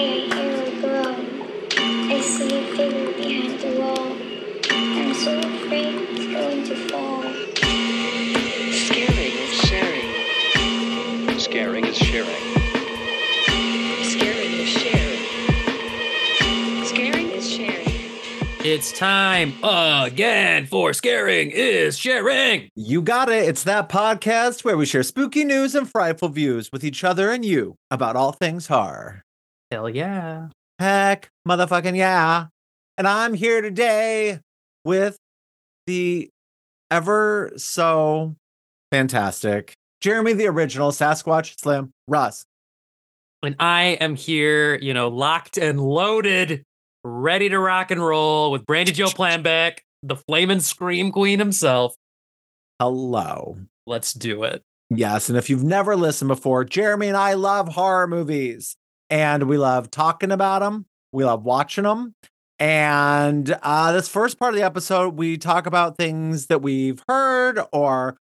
I hear a groan. I see a figure behind the wall. I'm so afraid it's going to fall. Scaring is sharing. Scaring is sharing. Scaring is sharing. Scaring is sharing. It's time again for Scaring is Sharing. You got it. It's that podcast where we share spooky news and frightful views with each other and you about all things horror. Hell yeah. Heck, motherfucking yeah. And I'm here today with the ever so fantastic Jeremy, the original Sasquatch Slim Russ. And I am here, you know, locked and loaded, ready to rock and roll with Brandy Joe Planbeck, the flaming scream queen himself. Hello. Let's do it. Yes. And if you've never listened before, Jeremy and I love horror movies and we love talking about them. We love watching them. And uh, this first part of the episode, we talk about things that we've heard or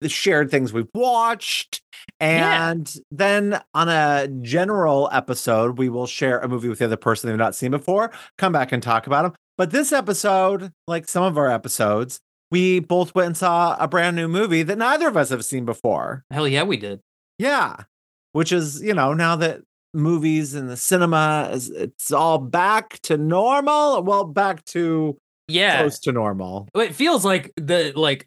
the shared things we've watched. Yeah. And then on a general episode, we will share a movie with the other person they've not seen before, come back and talk about them. But this episode, like some of our episodes, we both went and saw a brand new movie that neither of us have seen before. Hell yeah, we did. Yeah. Which is, you know, now that movies and the cinema is it's all back to normal. Well, back to Yeah. close to normal. It feels like the like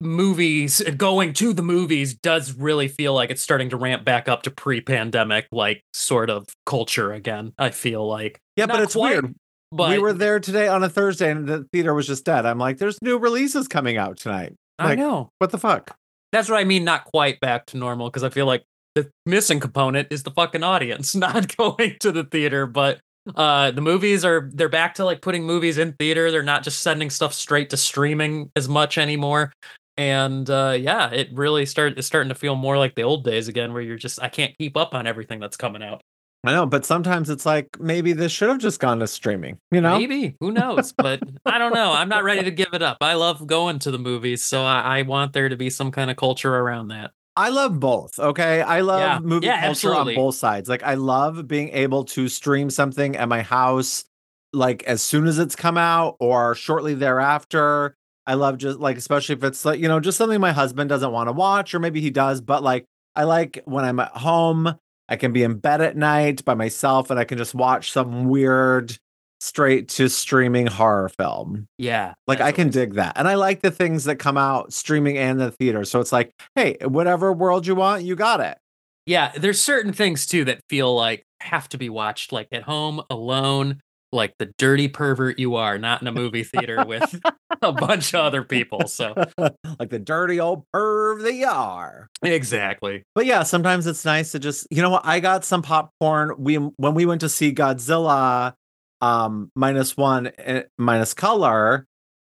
movies going to the movies does really feel like it's starting to ramp back up to pre-pandemic like sort of culture again. I feel like. Yeah, Not but it's quite, weird. But we were there today on a Thursday and the theater was just dead. I'm like, there's new releases coming out tonight. I know. what the fuck? That's what I mean, not quite back to normal, because I feel like the missing component is the fucking audience not going to the theater. But uh the movies are they're back to like putting movies in theater. They're not just sending stuff straight to streaming as much anymore. And uh yeah, it really start it's starting to feel more like the old days again, where you're just I can't keep up on everything that's coming out. I know, but sometimes it's like maybe this should have just gone to streaming, you know? Maybe who knows? But I don't know. I'm not ready to give it up. I love going to the movies, so I, I want there to be some kind of culture around that. I love both. Okay. I love Yeah. movie Yeah, culture absolutely. on both sides. Like, I love being able to stream something at my house, like as soon as it's come out or shortly thereafter. I love just like, especially if it's like, you know, just something my husband doesn't want to watch, or maybe he does, but like, I like when I'm at home, I can be in bed at night by myself and I can just watch some weird straight to streaming horror film. Yeah, Like I can dig that. And I like the things that come out streaming and the theater. So it's like, hey, whatever world you want, you got it. Yeah, there's certain things too that feel like have to be watched like at home alone, like the dirty pervert you are, not in a movie theater with a bunch of other people. So like the dirty old perv that you are. exactly. But yeah, sometimes it's nice to just, you know what? I got some popcorn. We when we went to see Godzilla um minus one eh, minus color.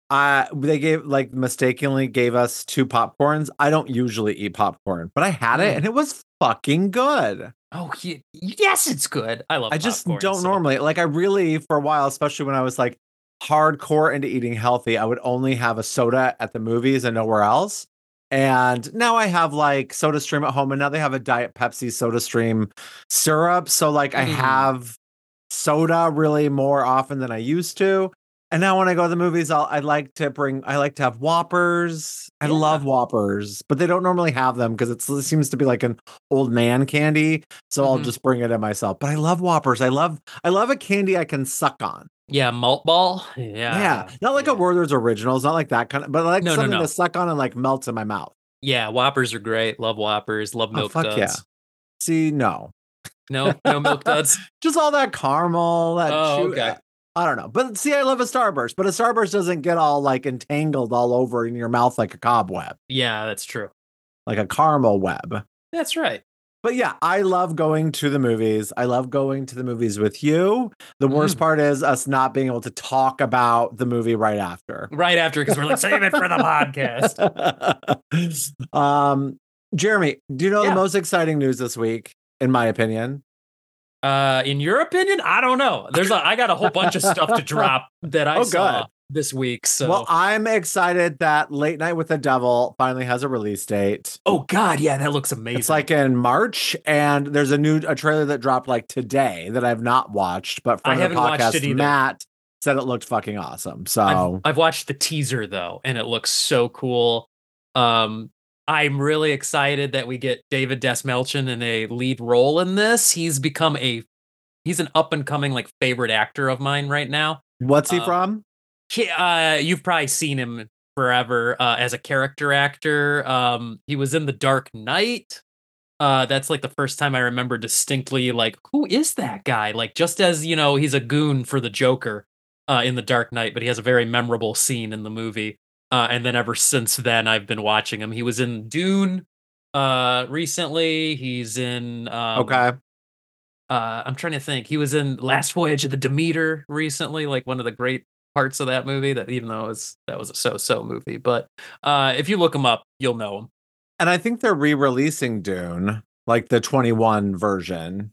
Uh, they gave like mistakenly gave us two popcorns. I don't usually eat popcorn, but I had it Mm. and it was fucking good. Oh ye- yes, it's good. I love. I just popcorn, don't so- normally like I really for a while, especially when I was like hardcore into eating healthy, I would only have a soda at the movies and nowhere else. And now I have like soda stream at home and now they have a diet Pepsi soda stream syrup. So like I Mm. have soda really more often than I used to. And now when I go to the movies, I'll I like to bring I like to have Whoppers. I Yeah. love Whoppers, but they don't normally have them because it seems to be like an old man candy. So I'll Mhm. just bring it in myself. But I love Whoppers. I love I love a candy I can suck on. Yeah, malt ball. Yeah, Yeah. Not like yeah. a Werther's originals, not like that kind of but like No, no, something no. to suck on and like melts in my mouth. Yeah, Whoppers are great. Love Whoppers. Love Oh, milk fuck duds. yeah. See, no. No, no milk duds. Just all that caramel, that Oh, chew- okay. I don't know. But see, I love a Starburst, but a Starburst doesn't get all like entangled all over in your mouth like a cobweb, Yeah, that's true. like a caramel web. That's right. But yeah, I love going to the movies. I love going to the movies with you. The worst Mm. part is us not being able to talk about the movie right after. Right after, because we're like, save it for the podcast. um, Jeremy, do you know Yeah. the most exciting news this week, in my opinion? Uh, in your opinion, I don't know. There's a, I got a whole bunch of stuff to drop that I Oh, saw. good. this week. So Well, I'm excited that Late Night with the Devil finally has a release date. oh god, yeah, that looks amazing. It's like in March, and there's a new a trailer that dropped like today that I've not watched, but I from the haven't watched podcast. Matt said it looked fucking awesome. So I've, I've watched the teaser though, and it looks so cool. Um, I'm really excited that we get David Dastmalchian in a lead role in this. He's become a he's an up and coming like favorite actor of mine right now. what's he um, from? He, uh, you've probably seen him forever uh, as a character actor. Um, he was in The Dark Knight. Uh, that's like the first time I remember distinctly, like, who is that guy? Like, just as you know, he's a goon for the Joker uh, in The Dark Knight, but he has a very memorable scene in the movie. Uh, and then ever since then, I've been watching him. He was in Dune uh, recently. He's in um, okay. uh i'm trying to think he was in last voyage of the demeter recently like one of the great parts of that movie that even though it was that was a so-so movie but uh if you look him up you'll know him And I think they're re-releasing Dune, like the 21 version.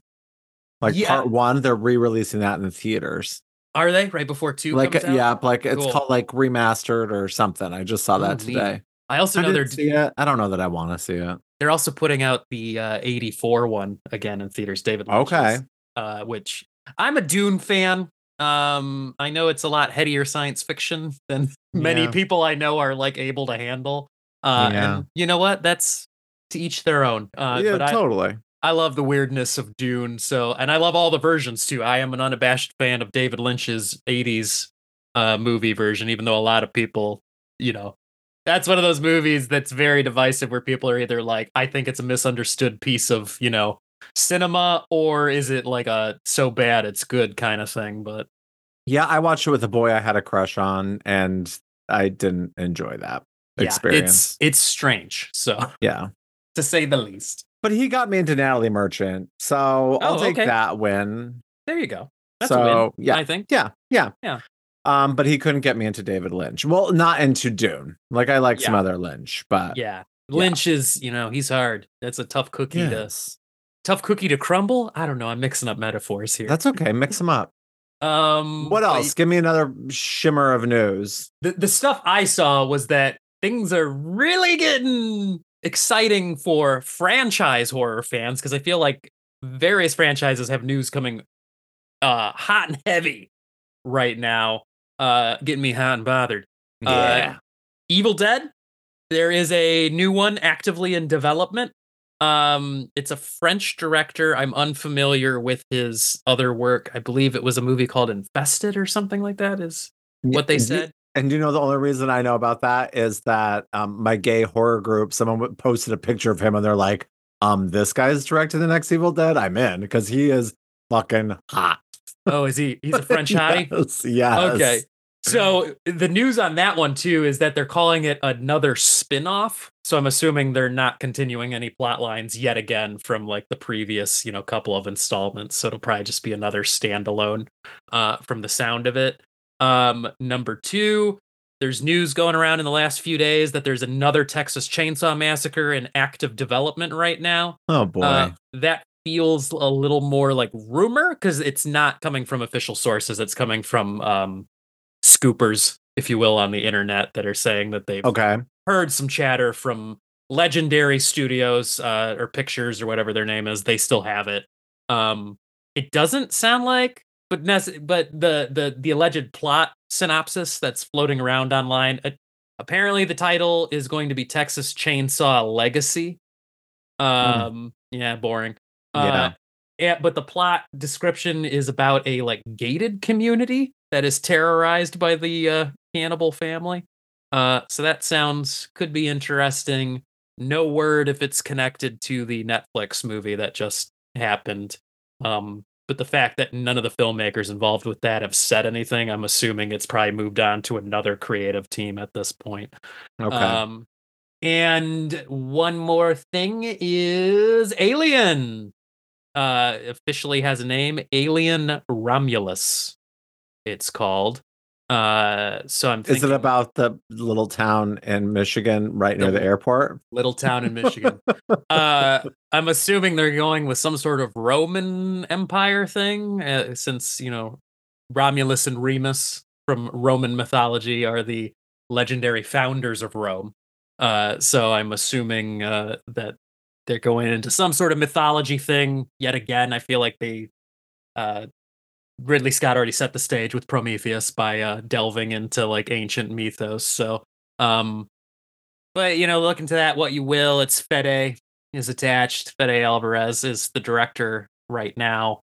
Like Yeah. part one, they're re-releasing that in the theaters. Are they right before two like comes out? yeah, like it's Cool. called like remastered or something. I just saw Oh, that neat. today. i also I know they're see it. I don't know that I want to see it. they're also putting out the uh 84 one again in theaters david Lynch's, Okay. uh which i'm a dune fan um i know it's a lot headier science fiction than many Yeah. people i know are like able to handle uh Yeah. and you know what that's to each their own uh yeah, but I, totally. I love the weirdness of Dune. So, and I love all the versions too. I am an unabashed fan of David Lynch's 80s uh, movie version, even though a lot of people, you know, that's one of those movies that's very divisive where people are either like, I think it's a misunderstood piece of, you know, cinema, or is it like a so bad it's good kind of thing. But Yeah, I watched it with a boy I had a crush on, and I didn't enjoy that yeah, experience. it's it's strange. So, yeah. to say the least. But he got me into Natalie Merchant. So I'll Oh, take okay. that win. There you go. That's a win, so yeah. I think. Yeah. Yeah. Yeah. Um, but he couldn't get me into David Lynch. Well, not into Dune. Like I like some other Lynch, but Yeah. Lynch is, you know, he's hard. That's a tough cookie to tough cookie to crumble. I don't know. I'm mixing up metaphors here. That's okay. Mix them up. um. What else? Give me another shimmer of news. The the stuff I saw was that things are really getting exciting for franchise horror fans because I feel like various franchises have news coming uh hot and heavy right now. Uh, getting me hot and bothered. Uh, Evil Dead. There is a new one actively in development. Um, it's a French director. I'm unfamiliar with his other work. I believe it was a movie called Infested or something like that. Is what they said. And you know the only reason I know about that is that um, my gay horror group, someone posted a picture of him, and they're like, "Um, this guy's directing the next Evil Dead. I'm in because he is fucking hot." Oh, is he? He's a French hottie. yes, yes. Okay. So the news on that one too is that they're calling it another spin-off. So I'm assuming they're not continuing any plot lines yet again from like the previous, you know, couple of installments. So it'll probably just be another standalone uh from the sound of it. Um number 2, there's news going around in the last few days that there's another Texas Chainsaw Massacre in active development right now. Oh boy. Uh, that feels a little more like rumor because it's not coming from official sources. It's coming from um, scoopers, if you will, on the internet that are saying that they've okay. heard some chatter from legendary studios uh, or pictures or whatever their name is. They still have it. Um, it doesn't sound like, but nece- but the the the alleged plot synopsis that's floating around online. Uh, apparently, the title is going to be Texas Chainsaw Legacy. Um, yeah, boring. Yeah. Uh, yeah, but the plot description is about a like gated community that is terrorized by the uh, cannibal family. Uh, so that sounds could be interesting. No word if it's connected to the Netflix movie that just happened. Um, but the fact that none of the filmmakers involved with that have said anything, I'm assuming it's probably moved on to another creative team at this point. Okay. Um, and one more thing is Alien. Uh, officially has a name, Alien Romulus. It's called. Uh, so I'm is it about the little town in Michigan right near The- the airport? little town in Michigan. uh, I'm assuming they're going with some sort of Roman Empire thing, uh, since you know Romulus and Remus from Roman mythology are the legendary founders of Rome. Uh, so I'm assuming uh, that they're going into some sort of mythology thing yet again. I feel like they uh, Ridley Scott already set the stage with Prometheus by uh, delving into like ancient mythos. So, um, but you know, look into that what you will. It's Fede is attached. Fede Alvarez is the director right now.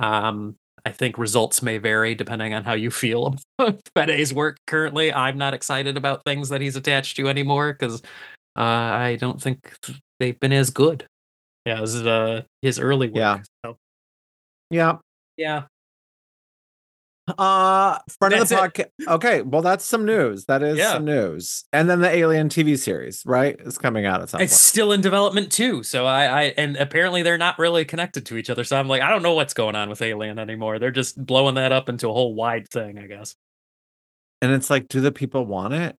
Um, I think results may vary depending on how you feel about Fede's work currently. I'm not excited about things that he's attached to anymore because uh, I don't think they've been as good as uh, his early work. Yeah. So, Yeah. yeah. Uh front of the podcast. Okay, well that's some news. That is Yeah. some news. And then the Alien TV series, right? Is coming out at some It's point. still in development too. So I, I and apparently they're not really connected to each other. So I'm like, I don't know what's going on with Alien anymore. They're just blowing that up into a whole wide thing, I guess. And it's like, do the people want it?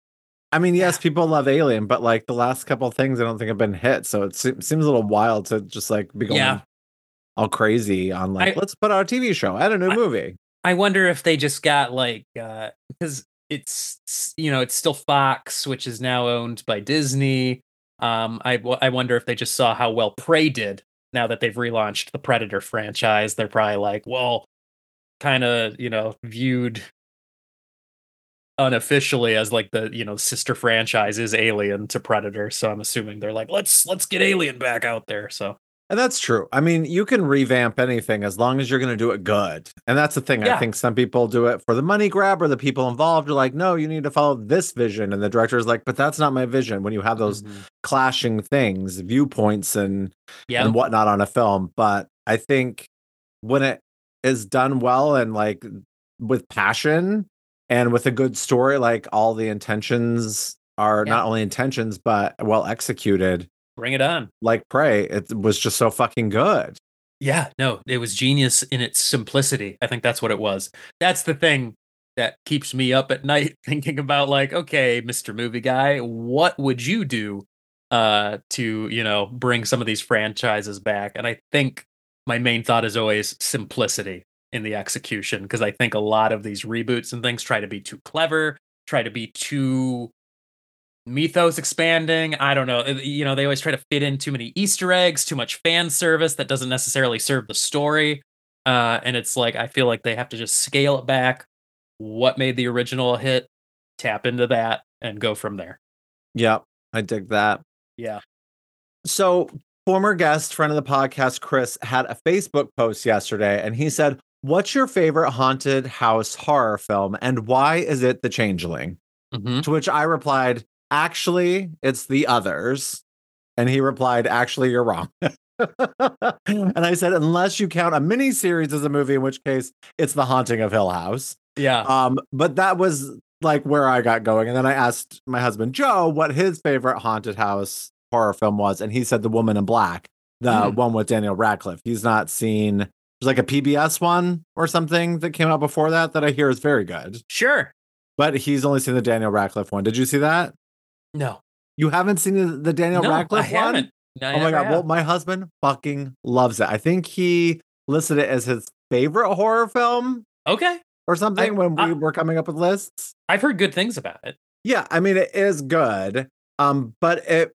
I mean, yes, people love Alien, but like the last couple things I don't think have been hit. So it seems a little wild to just like be going Yeah. all crazy on like, I- let's put out a TV show and a new I- movie. I wonder if they just got like uh because it's you know it's still Fox, which is now owned by Disney. Um, I I wonder if they just saw how well Prey did now that they've relaunched the Predator franchise. They're probably like, well, kind of you know viewed unofficially as like the you know sister franchise is Alien to Predator. So I'm assuming they're like, let's let's get Alien back out there. So And that's true. I mean, you can revamp anything as long as you're going to do it good. And that's the thing. I think some people do it for the money grab or the people involved are like, no, you need to follow this vision. And the director is like, but that's not my vision when you have those Mhm. clashing things, viewpoints and yeah, and whatnot on a film. But I think when it is done well and like with passion and with a good story, like all the intentions are Yeah. not only intentions, but well executed, bring it on. like Prey, it was just so fucking good. Yeah, no, it was genius in its simplicity. I think that's what it was. That's the thing that keeps me up at night thinking about like, okay, Mr. Movie Guy, what would you do uh to, you know, bring some of these franchises back? And I think my main thought is always simplicity in the execution because I think a lot of these reboots and things try to be too clever, try to be too mythos expanding. I don't know. You know, they always try to fit in too many Easter eggs, too much fan service that doesn't necessarily serve the story. Uh, and it's like I feel like they have to just scale it back. What made the original hit? Tap into that and go from there. Yep, I dig that. Yeah. So, former guest, friend of the podcast, Chris, had a Facebook post yesterday and he said, What's your favorite haunted house horror film and why is it The Changeling? hmm To which I replied, Actually, it's The Others. And he replied, Actually, you're wrong. and I said, Unless you count a mini series as a movie, in which case it's The Haunting of Hill House. Yeah. Um, but that was like where I got going. And then I asked my husband Joe what his favorite haunted house horror film was, and he said The Woman in Black, the Mm. one with Daniel Radcliffe. He's not seen there's like a PBS one or something that came out before that that I hear is very good. Sure. But he's only seen the Daniel Radcliffe one. Did you see that? No. You haven't seen the, the Daniel no, Radcliffe I one? haven't. I Oh my god! Well, my husband fucking loves it. I think he listed it as his favorite horror film okay. or something when we I- were coming up with lists. I've heard good things about it. Yeah, I mean it is good. Um, but it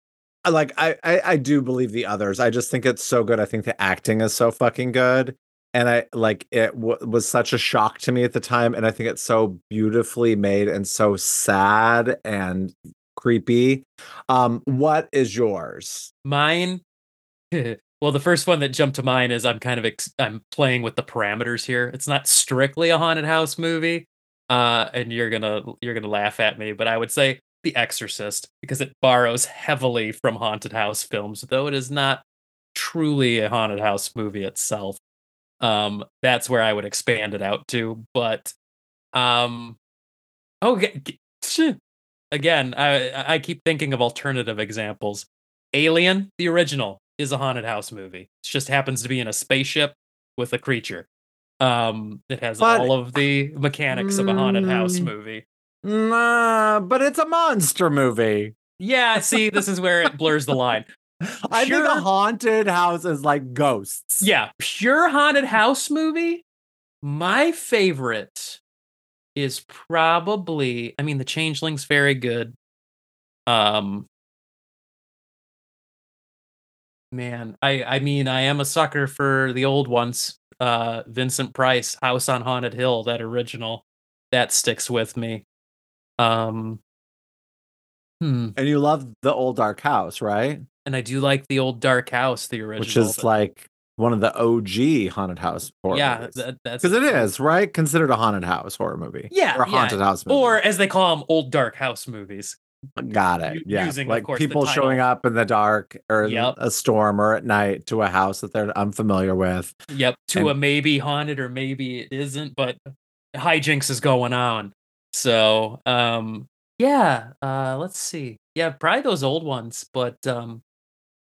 like I, I I do believe the others. I just think it's so good. I think the acting is so fucking good. And I like it w- was such a shock to me at the time. And I think it's so beautifully made and so sad and creepy. Um, what is yours? Mine. well, the first one that jumped to mind is I'm kind of ex- I'm playing with the parameters here. It's not strictly a haunted house movie, uh, and you're gonna you're gonna laugh at me, but I would say The Exorcist because it borrows heavily from haunted house films, though it is not truly a haunted house movie itself. Um, that's where I would expand it out to, but um, okay. Again, I I keep thinking of alternative examples. Alien, the original, is a haunted house movie. It just happens to be in a spaceship with a creature. Um, it has But- all of the mechanics of a haunted house Mm. movie. Nah, but it's a monster movie. Yeah, see, this is where it blurs the line. I think a haunted house is like ghosts. Yeah, pure haunted house movie. My favorite is probably I mean the Changeling's very good. Um man, I I mean I am a sucker for the old ones. Uh Vincent Price, House on Haunted Hill, that original. That sticks with me. Um hmm. And you love the old dark house, right? And I do like the old Dark House, the original. Which is like one of the OG haunted house horror yeah, that's Because it is, right? Considered a haunted house horror movie. Yeah, Or a yeah. haunted house movie. Or as they call them, old dark house movies. Got it. Yeah. using, like course, people showing up in the dark or Yep. a storm or at night to a house that they're unfamiliar with. Yep, to And- a maybe haunted or maybe it isn't, but hijinks is going on. So, um, yeah, uh, let's see. Yeah, probably those old ones, but um,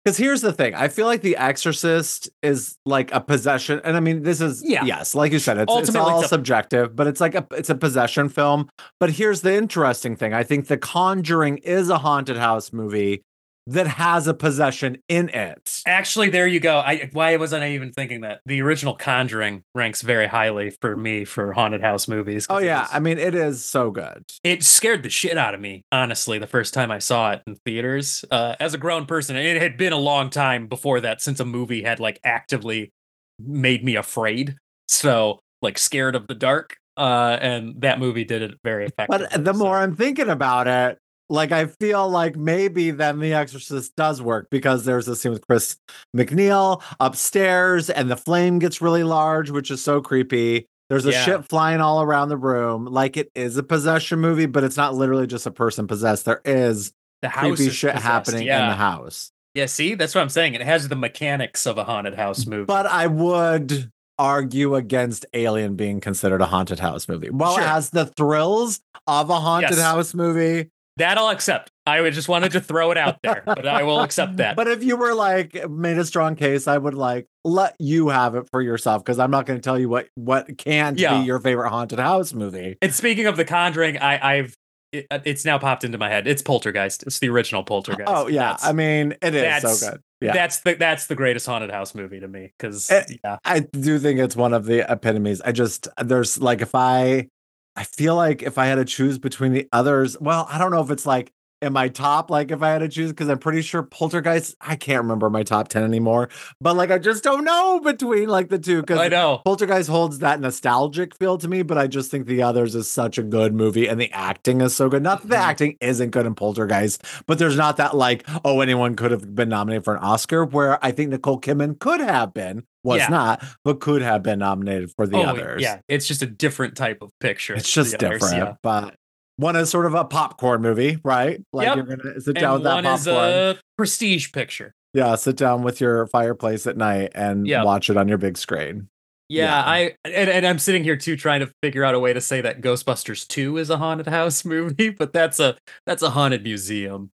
Because here's the thing, I feel like The Exorcist is like a possession, and I mean, this is Yeah. yes, like you said, it's, it's all it's a- subjective, but it's like a it's a possession film. But here's the interesting thing: I think The Conjuring is a haunted house movie that has a possession in it. actually, there you go. I why wasn't I even thinking that? The original Conjuring ranks very highly for me for haunted house movies. Oh yeah, was- I mean, it is so good. it scared the shit out of me honestly the first time i saw it in theaters uh, as a grown person and it had been a long time before that since a movie had like actively made me afraid so like scared of the dark uh, and that movie did it very effectively But the so- more I'm thinking about it, like I feel like maybe then The Exorcist does work because there's a scene with Chris MacNeil upstairs and the flame gets really large, which is so creepy. There's a Yeah. shit flying all around the room. Like it is a possession movie, but it's not literally just a person possessed. There is the house creepy is shit possessed, happening yeah. in the house. yeah see that's what i'm saying it has the mechanics of a haunted house movie But I would argue against Alien being considered a haunted house movie. While Sure. it has the thrills of a haunted Yes. house movie, that i'll accept i just wanted to throw it out there but i will accept that But if you were like made a strong case, I would like let you have it for yourself because I'm not going to tell you what what can't Yeah. be your favorite haunted house movie. And speaking of The Conjuring, I, I've it, uh, it's now popped into my head. It's Poltergeist. It's the original Poltergeist. Oh yeah, That's- I mean it is so good. Yeah, that's the that's the greatest haunted house movie to me because Eh, yeah, I do think it's one of the epitomes. I just there's like if I I feel like if I had to choose between the others, well, I don't know if it's like in my top, like if I had to choose, because I'm pretty sure Poltergeist, I can't remember my top 10 anymore. But like I just don't know between like the two Cause I know. Poltergeist holds that nostalgic feel to me, but I just think the others is such a good movie and the acting is so good. Not that the Mhm. acting isn't good in Poltergeist, but there's not that like, oh, anyone could have been nominated for an Oscar, where I think Nicole Kidman could have been, was Yeah. not, but could have been nominated for the oh, others. yeah, it's just a different type of picture. It's just others, different. yeah. But one is sort of a popcorn movie, right? Like Yep. you're gonna sit down And with that one popcorn. is a prestige picture. Yeah, sit down with your fireplace at night and Yep. watch it on your big screen. Yeah, Yeah. I and, and I'm sitting here too trying to figure out a way to say that Ghostbusters 2 is a haunted house movie, but that's a that's a haunted museum.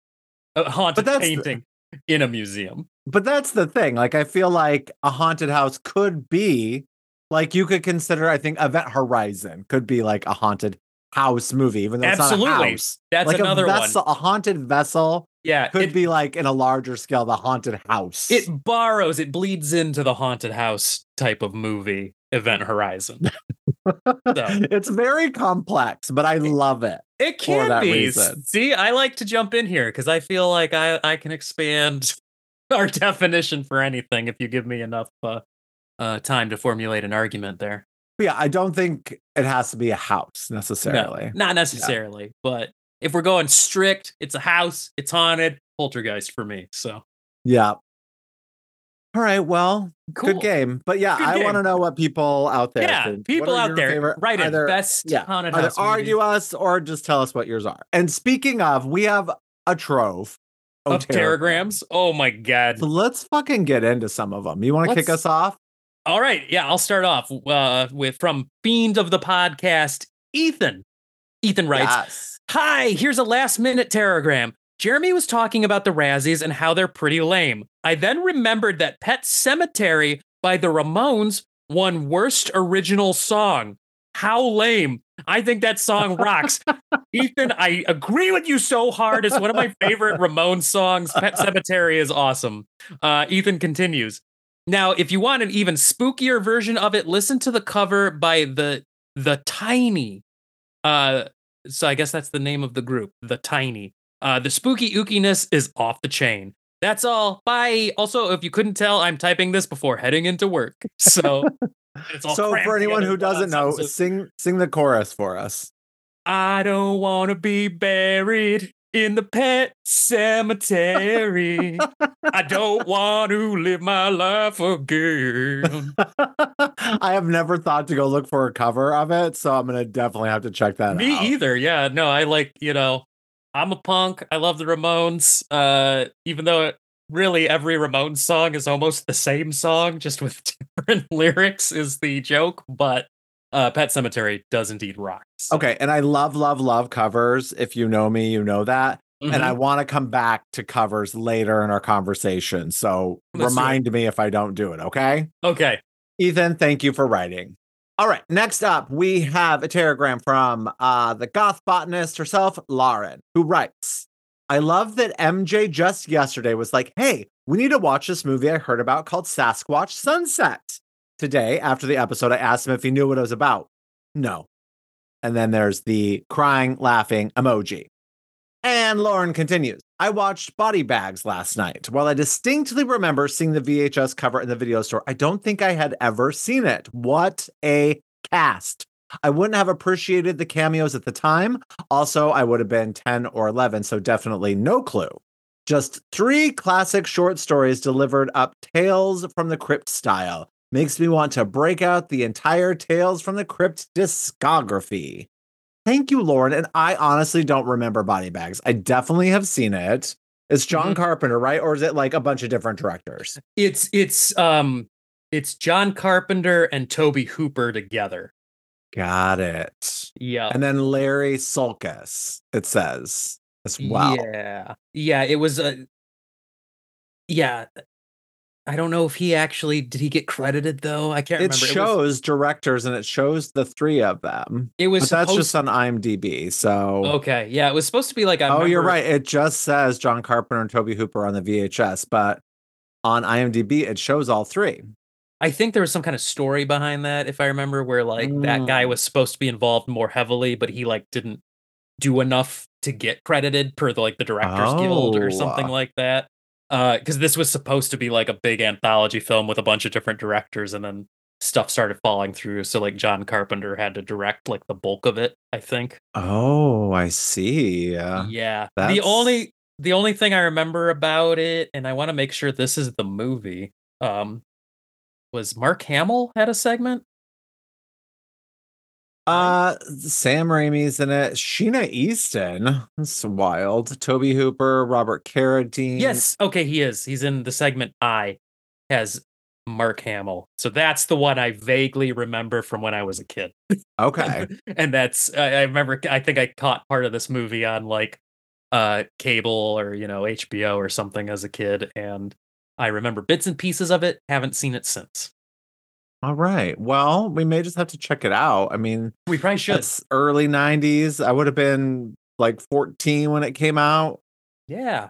A haunted that's the- painting in a museum. But that's the thing. Like, I feel like a haunted house could be like you could consider. I think Event Horizon could be like a haunted house movie, even though it's not a Absolutely. house. That's like another a one. a haunted vessel Yeah, could it, be like in a larger scale, the haunted house. it borrows, it bleeds into the haunted house type of movie, Event Horizon. it's very complex, but I love it. It can be. reason. See, I like to jump in here because I feel like I, I can expand our definition for anything if you give me enough uh, uh, time to formulate an argument there. But yeah, I don't think it has to be a house No, necessarily. not necessarily, but if we're going strict, it's a house, it's haunted, poltergeist for me. So Yeah. All right. Well, cool. good game. But yeah, Good I want to know what people out there. Yeah, think. People out there, favorite- write either- Best yeah, haunted either house. movie argue us or just tell us what yours are. And speaking of, we have a trove of terrorgrams. Oh my god! So let's fucking get into some of them. You want to kick us off? All right, yeah, I'll start off uh, with from Fiend of the Podcast, Ethan. Ethan writes, Yes. Hi, here's a last minute terrorgram. Jeremy was talking about the Razzies and how they're pretty lame. I then remembered that Pet Sematary by the Ramones won Worst Original Song. How lame. I think that song rocks. Ethan, I agree with you so hard. It's one of my favorite Ramones songs. Pet Sematary is awesome. Uh, Ethan continues. Now, if you want an even spookier version of it, listen to the cover by the the Tiny Uh, so I guess that's the name of the group, the Tiny. Uh, the spooky ookiness is off the chain. That's all. Bye. Also, if you couldn't tell, I'm typing this before heading into work. So it's all So for anyone who doesn't know, sing sing the chorus for us. I don't want to be buried in the pet cemetery. I don't want to live my life again. I have never thought to go look for a cover of it, so I'm gonna definitely have to check that Me out. either. Yeah. No, I like, you know, I'm a punk. I love the Ramones. Uh, even though it, really every Ramones song is almost the same song, just with different lyrics, is the joke. But uh, Pet Sematary does indeed rock. So, Okay, and I love, love, love covers. If you know me, you know that. And mhm. I want to come back to covers later in our conversation. So it. remind me if I don't do it, okay? okay. Ethan, thank you for writing. All right, next up, we have a telegram from uh, the goth botanist herself, Lauren, who writes I love that MJ just yesterday was like, hey, we need to watch this movie I heard about called Sasquatch Sunset. Today, after the episode, I asked him if he knew what it was about. No. And then there's the crying, laughing emoji. And Lauren continues I watched Body Bags last night. While I distinctly remember seeing the VHS cover in the video store, I don't think I had ever seen it. What a cast! I wouldn't have appreciated the cameos at the time. Also, I would have been 10 or 11, so definitely no clue. Just three classic short stories delivered up Tales from the Crypt style. Makes me want to break out the entire Tales from the Crypt discography. Thank you, Lauren. And I honestly don't remember Body Bags. I definitely have seen it. It's John Mhm. Carpenter, right? Or is it like a bunch of different directors? It's it's um it's John Carpenter and Tobe Hooper together. Got it. Yeah. And then Larry Sulkis, it says as well. Yeah. Yeah, it was a Yeah. I don't know if he actually did he get credited though. I can't It remember. shows directors and it shows the three of them. it was, But that's just on IMDb. So, Okay. Yeah, it was supposed to be like I oh, you're right. It just says John Carpenter and Tobe Hooper on the VHS, but on IMDb, it shows all three. I think there was some kind of story behind that, if I remember, where like that guy Mm. was supposed to be involved more heavily, but he like didn't do enough to get credited per the like the Directors Guild or something Oh. like that. Uh, because this was supposed to be like a big anthology film with a bunch of different directors, and then stuff started falling through. So like John Carpenter had to direct like the bulk of it, I think. Oh, I see. Yeah. yeah. The only the only thing I remember about it, and I want to make sure this is the movie, um, was Mark Hamill had a segment. Uh, Sam Raimi's in it. Sheena Easton. That's wild. Tobe Hooper, Robert Carradine. Yes. Okay, he is. He's in the segment I has Mark Hamill. So that's the one I vaguely remember from when I was a kid. Okay. and that's I, I remember I think I caught part of this movie on like uh cable or you know HBO or something as a kid and I remember bits and pieces of it, haven't seen it since. All right. Well, we may just have to check it out. I mean, We probably should. it's early 90s. I would have been like 14 when it came out. yeah.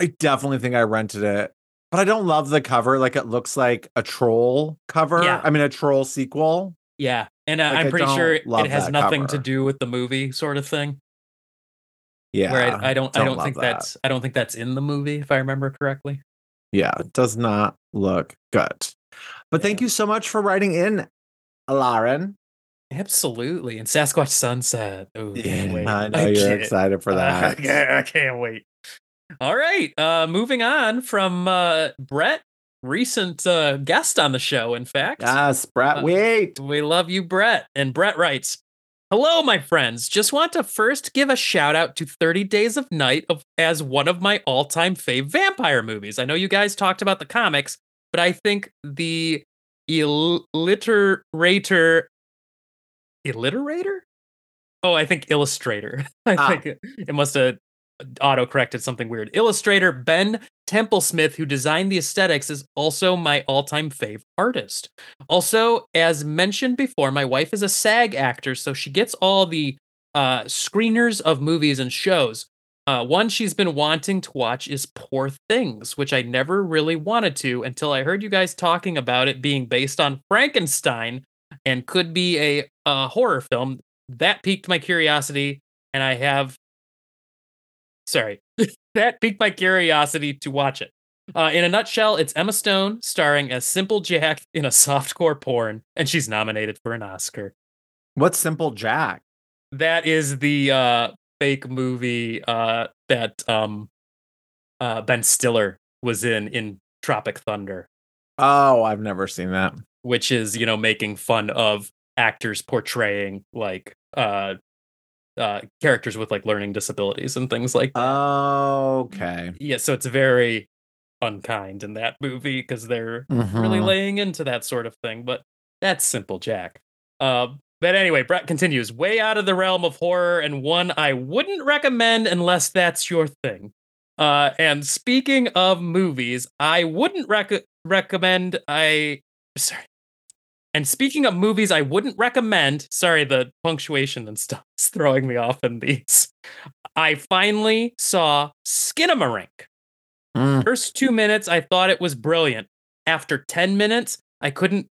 I definitely think I rented it. But I don't love the cover. Like it looks like a troll cover. Yeah. I mean, a troll sequel. Yeah. And uh, Like, I'm pretty sure it has nothing to do with the movie sort of thing. Yeah. where I, I don't I don't don't think that. that's I don't think that's in the movie if I remember correctly. Yeah, it does not look good. But thank you so much for writing in, Lauren. Absolutely. And Sasquatch Sunset. Oh, wait. I know you're can't- excited for that. I can't, I can't wait. All right. Uh moving on from uh Brett, recent uh guest on the show, in fact. Yes, Brett. Uh, wait. We love you, Brett. And Brett writes, Hello, my friends. Just want to first give a shout out to 30 Days of Night of, as one of my all time fave vampire movies. I know you guys talked about the comics, but I think the illiterator. Illiterator? Oh, I think illustrator. I Ah. think it, it must have auto corrected something weird. Illustrator Ben Templesmith, who designed the aesthetics, is also my all time fave artist. Also, as mentioned before, my wife is a SAG actor, so she gets all the uh, screeners of movies and shows. Uh, one she's been wanting to watch is Poor Things, which I never really wanted to until I heard you guys talking about it being based on Frankenstein and could be a, a horror film. that piqued my curiosity, and I have. Sorry, that piqued my curiosity to watch it. Uh, in a nutshell, it's Emma Stone starring as Simple Jack in a softcore porn, and she's nominated for an Oscar. What's Simple Jack? That is the uh, fake movie uh, that um, uh, Ben Stiller was in in Tropic Thunder, Oh, I've never seen that. which is you know making fun of actors portraying like uh, uh, characters with like learning disabilities and things like that. Okay. yeah, so it's very unkind in that movie because they're really Mhm. laying into that sort of thing. But that's simple, Jack. Uh, but anyway, Brett continues way out of the realm of horror and one I wouldn't recommend unless that's your thing. Uh, and speaking of movies, I wouldn't rec- recommend. I sorry. And speaking of movies, I wouldn't recommend. Sorry, the punctuation and stuff is throwing me off in these. I finally saw Skinamarink. Mm. First two minutes, I thought it was brilliant. After 10 minutes, I couldn't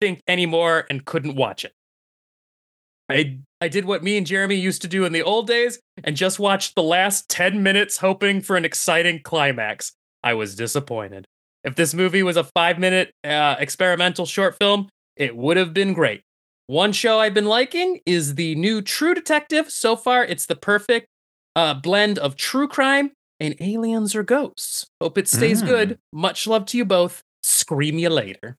think anymore and couldn't watch it. I I did what me and Jeremy used to do in the old days and just watched the last 10 minutes hoping for an exciting climax. I was disappointed. If this movie was a 5-minute uh, experimental short film, it would have been great. One show I've been liking is the new True Detective. So far, it's the perfect uh, blend of true crime and aliens or ghosts. Hope it stays Mm. good. Much love to you both. Scream you later.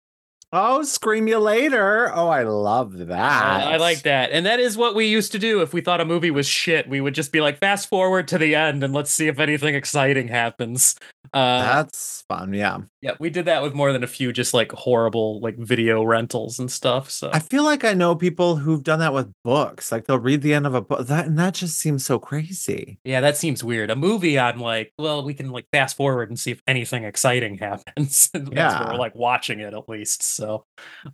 Oh, scream you later. Oh, I love that. Uh, I like that. And that is what we used to do if we thought a movie was shit. We would just be like, fast forward to the end and let's see if anything exciting happens. Uh, That's fun. Yeah. Yeah, we did that with more than a few just like horrible like video rentals and stuff. So I feel like I know people who've done that with books. Like they'll read the end of a book. That and that just seems so crazy. yeah, that seems weird. A movie, I'm like, well, we can like fast forward and see if anything exciting happens. That's Yeah. we're like watching it at least. So,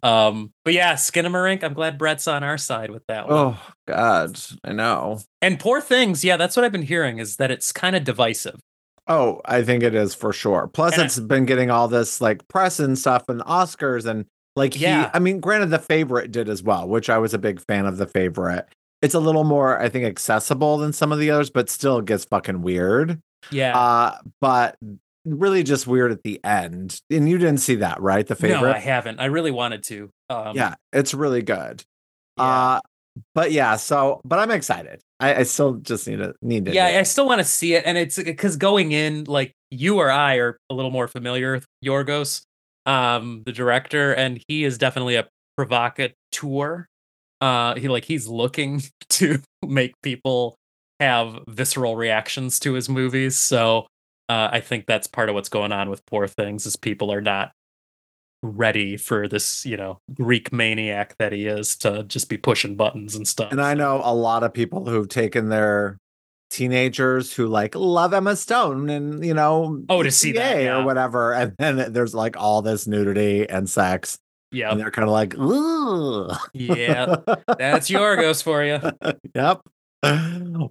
um, but yeah, Skinamarink. I'm glad Brett's on our side with that one. Oh God, I know. And Poor Things, yeah, that's what I've been hearing is that it's kind of divisive. Oh, I think it is for sure. Plus, And I- it's been getting all this like press and stuff and Oscars and like he. Yeah. I mean, granted, the favorite did as well, which I was a big fan of. The favorite. It's a little more, I think, accessible than some of the others, but still gets fucking weird. Yeah. Uh, but really just weird at the end. And you didn't see that, right? The favorite. No, I haven't. I really wanted to. Um, yeah, it's really good. yeah. Uh, but yeah, so but I'm excited. I, I still just need to need to. yeah. I still want to see it, and it's because going in, like you or I are a little more familiar with Yorgos, um, the director, and he is definitely a provocateur. Uh, he like he's looking to make people have visceral reactions to his movies. So uh, I think that's part of what's going on with Poor Things is people are not ready for this, you know, Greek maniac that he is to just be pushing buttons and stuff. And I know a lot of people who've taken their teenagers who like love Emma Stone and you know Oh, to see that, yeah. or whatever, and then there's like all this nudity and sex, yeah, and they're kind of like, Ugh. yeah, that's Yorgos for you. yep.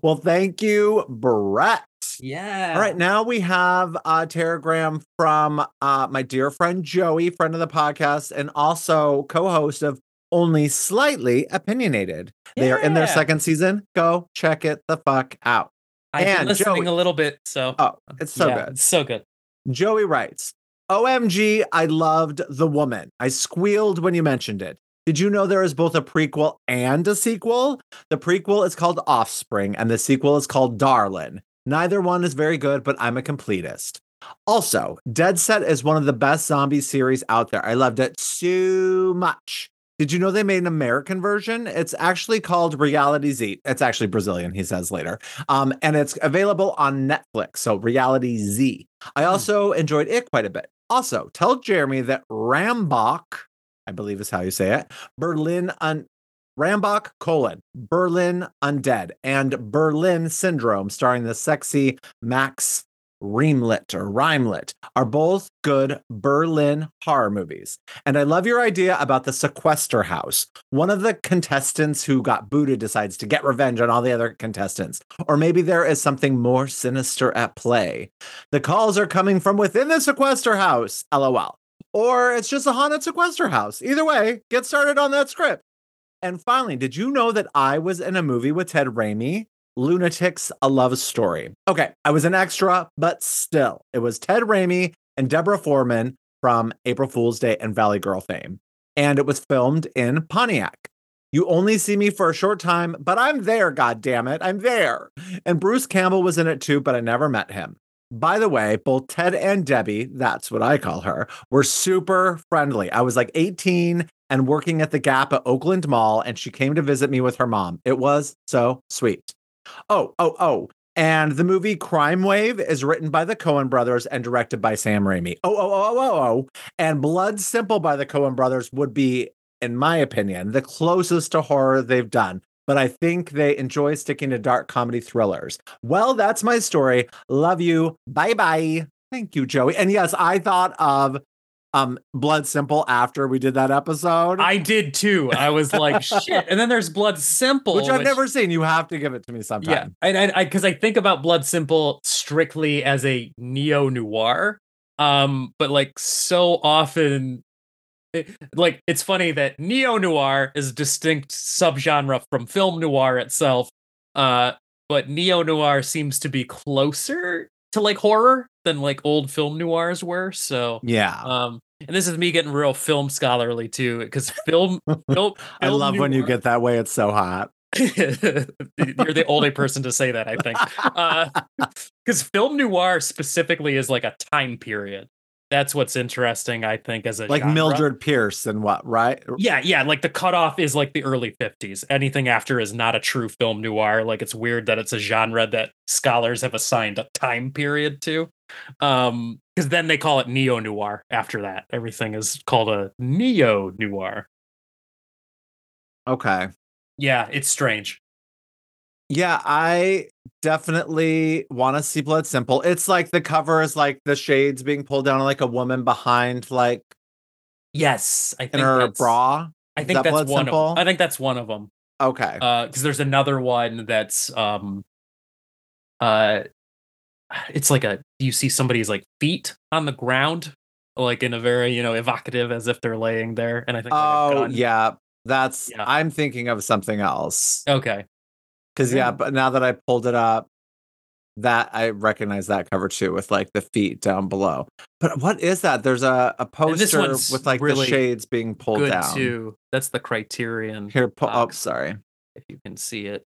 Well, thank you, Brett. Yeah. All right, now we have a telegram from uh, my dear friend Joey, friend of the podcast, and also co-host of Only Slightly Opinionated. They are in their second season. Go check it the fuck out. I've been and listening Joey- a little bit, so Oh, it's so yeah, good. It's so good. Joey writes, OMG, I loved The Woman. I squealed when you mentioned it. Did you know there is both a prequel and a sequel? The prequel is called Offspring and the sequel is called Darlin. Neither one is very good, but I'm a completist. Also, Dead Set is one of the best zombie series out there. I loved it so much. Did you know they made an American version? It's actually called Reality Z. It's actually Brazilian, he says later. Um, and it's available on Netflix. So Reality Z. I also enjoyed it quite a bit. Also, tell Jeremy that Rammbock, I believe is how you say it, Berlin un Rammbock colon Berlin Undead and Berlin Syndrome, starring the sexy Max Riemelt or Riemelt, are both good Berlin horror movies. And I love your idea about the sequester house. One of the contestants who got booted decides to get revenge on all the other contestants. Or maybe there is something more sinister at play. The calls are coming from within the sequester house, lol. Or it's just a haunted sequester house. Either way, get started on that script. And finally, did you know that I was in a movie with Ted Raimi? Lunatics, a love story. Okay, I was an extra, but still, it was Ted Raimi and Deborah Foreman from April Fool's Day and Valley Girl fame. And it was filmed in Pontiac. You only see me for a short time, but I'm there, God damn it, I'm there. And Bruce Campbell was in it too, but I never met him. By the way, both Ted and Debbie, that's what I call her, were super friendly. I was like 18 and working at the Gap at Oakland Mall, and she came to visit me with her mom. It was so sweet. Oh, oh, oh. And the movie Crime Wave is written by the Coen brothers and directed by Sam Raimi. Oh, oh, oh, oh, oh, oh. And Blood Simple by the Coen brothers would be, in my opinion, the closest to horror they've done. But I think they enjoy sticking to dark comedy thrillers. Well, that's my story. Love you. Bye bye. Thank you, Joey. And yes, I thought of um Blood Simple after we did that episode. I did too. I was like, shit. And then there's Blood Simple, which I've never seen. You have to give it to me sometime. Yeah, and I because I, think about Blood Simple strictly as a neo noir, um, but like so often, it, like it's funny that neo noir is a distinct subgenre from film noir itself, uh, but neo noir seems to be closer to like horror than like old film noirs were. So yeah, um, and this is me getting real film scholarly too, because film, film, I love noir, when you get that way. It's so hot. You're the only person to say that, I think. Because uh, film noir specifically is like a time period that's what's interesting, I think, as a like genre. Mildred Pierce and what, right? Yeah, yeah. Like the cutoff is like the early 50s. Anything after is not a true film noir. Like it's weird that it's a genre that scholars have assigned a time period to. Um, because then they call it neo noir after that. Everything is called a neo noir. Okay. Yeah, it's strange. Yeah, I definitely want to see Blood Simple. It's like the cover is like the shades being pulled down, like a woman behind, like yes, I think in her bra. I think that that's Blood one. Simple? Of, I think that's one of them. Okay, because uh, there's another one that's um, uh, it's like a you see somebody's like feet on the ground, like in a very you know evocative as if they're laying there, and I think oh yeah, that's yeah. I'm thinking of something else. Okay. Because yeah. yeah, but now that I pulled it up, that I recognize that cover too with like the feet down below. But what is that? There's a, a poster with like really the shades being pulled down. Too. That's the criterion. Here, pull oh sorry. If you can see it.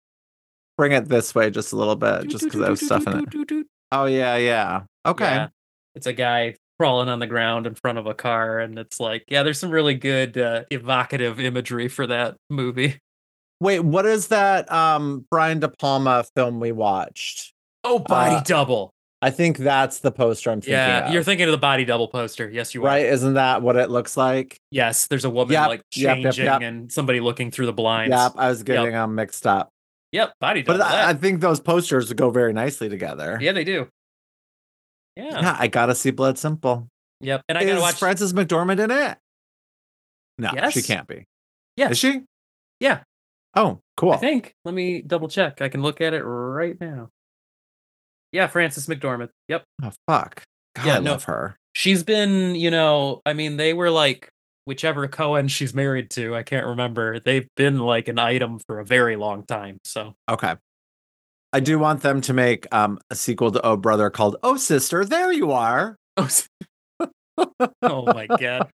Bring it this way just a little bit, just because I was stuff in it. Oh yeah, yeah. Okay. Yeah. It's a guy crawling on the ground in front of a car, and it's like, yeah, there's some really good uh, evocative imagery for that movie. Wait, what is that um Brian De Palma film we watched? Oh, Body uh, Double. I think that's the poster I'm thinking. Yeah, of. you're thinking of the Body Double poster. Yes, you are. Right? Isn't that what it looks like? Yes, there's a woman yep, like changing yep, yep, and somebody looking through the blinds. Yep, I was getting them mixed up. Yep, Body Double. But I, I, think those posters go very nicely together. Yeah, they do. Yeah. Yeah, I gotta see Blood Simple. Yep, and I gotta watch Frances McDormand in it. No, yes? she can't be. Yeah, is she? Yeah, Oh, cool. I think. Let me double check. I can look at it right now. Yeah, Frances McDormand. Yep. Oh fuck. God, yeah, I no, love her. She's been, you know, I mean, they were like whichever Coen she's married to, I can't remember. They've been like an item for a very long time. So okay. I do want them to make um, a sequel to Oh Brother called Oh Sister, There You Are. Oh, oh my god.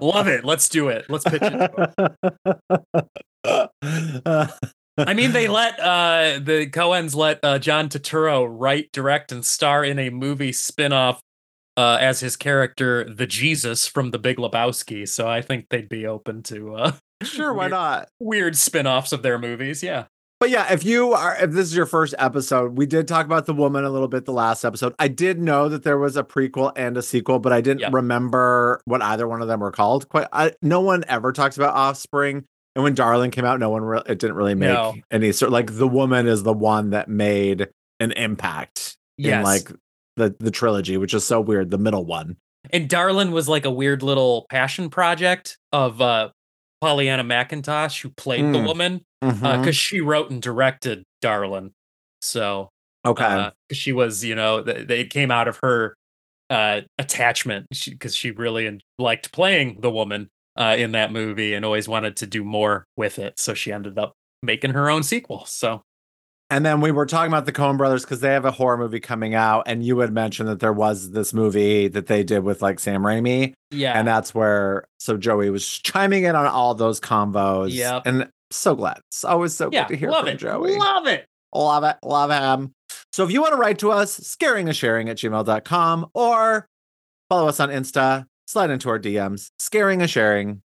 Love it. Let's do it. Let's pitch it. I mean, they let uh, the Coens let uh, John Turturro write, direct, and star in a movie spinoff uh, as his character, the Jesus from The Big Lebowski. So I think they'd be open to uh, sure, why weird, not weird spinoffs of their movies. Yeah. But yeah, if you are, if this is your first episode, we did talk about the woman a little bit the last episode. I did know that there was a prequel and a sequel, but I didn't yep. remember what either one of them were called. Quite, I, no one ever talks about Offspring. And when Darling came out, no one re- it didn't really make no. any sort. Like the woman is the one that made an impact yes. in like the the trilogy, which is so weird. The middle one. And Darlin was like a weird little passion project of uh Pollyanna McIntosh, who played mm. the woman, because uh, mm-hmm. uh, she wrote and directed Darlin. So okay, uh, she was, you know, th- it came out of her uh attachment because she, she, really liked playing the woman uh, in that movie and always wanted to do more with it. So she ended up making her own sequel. So And then we were talking about the Coen brothers because they have a horror movie coming out, and you had mentioned that there was this movie that they did with like Sam Raimi, yeah, and that's where so Joey was chiming in on all those combos. Yeah. and so glad. It's always so yeah, good to hear love from it, Joey. love it. Love it. Love him. So if you want to write to us, scaring and sharing at gmail.com or follow us on Insta, slide into our DMs, scaring and sharing.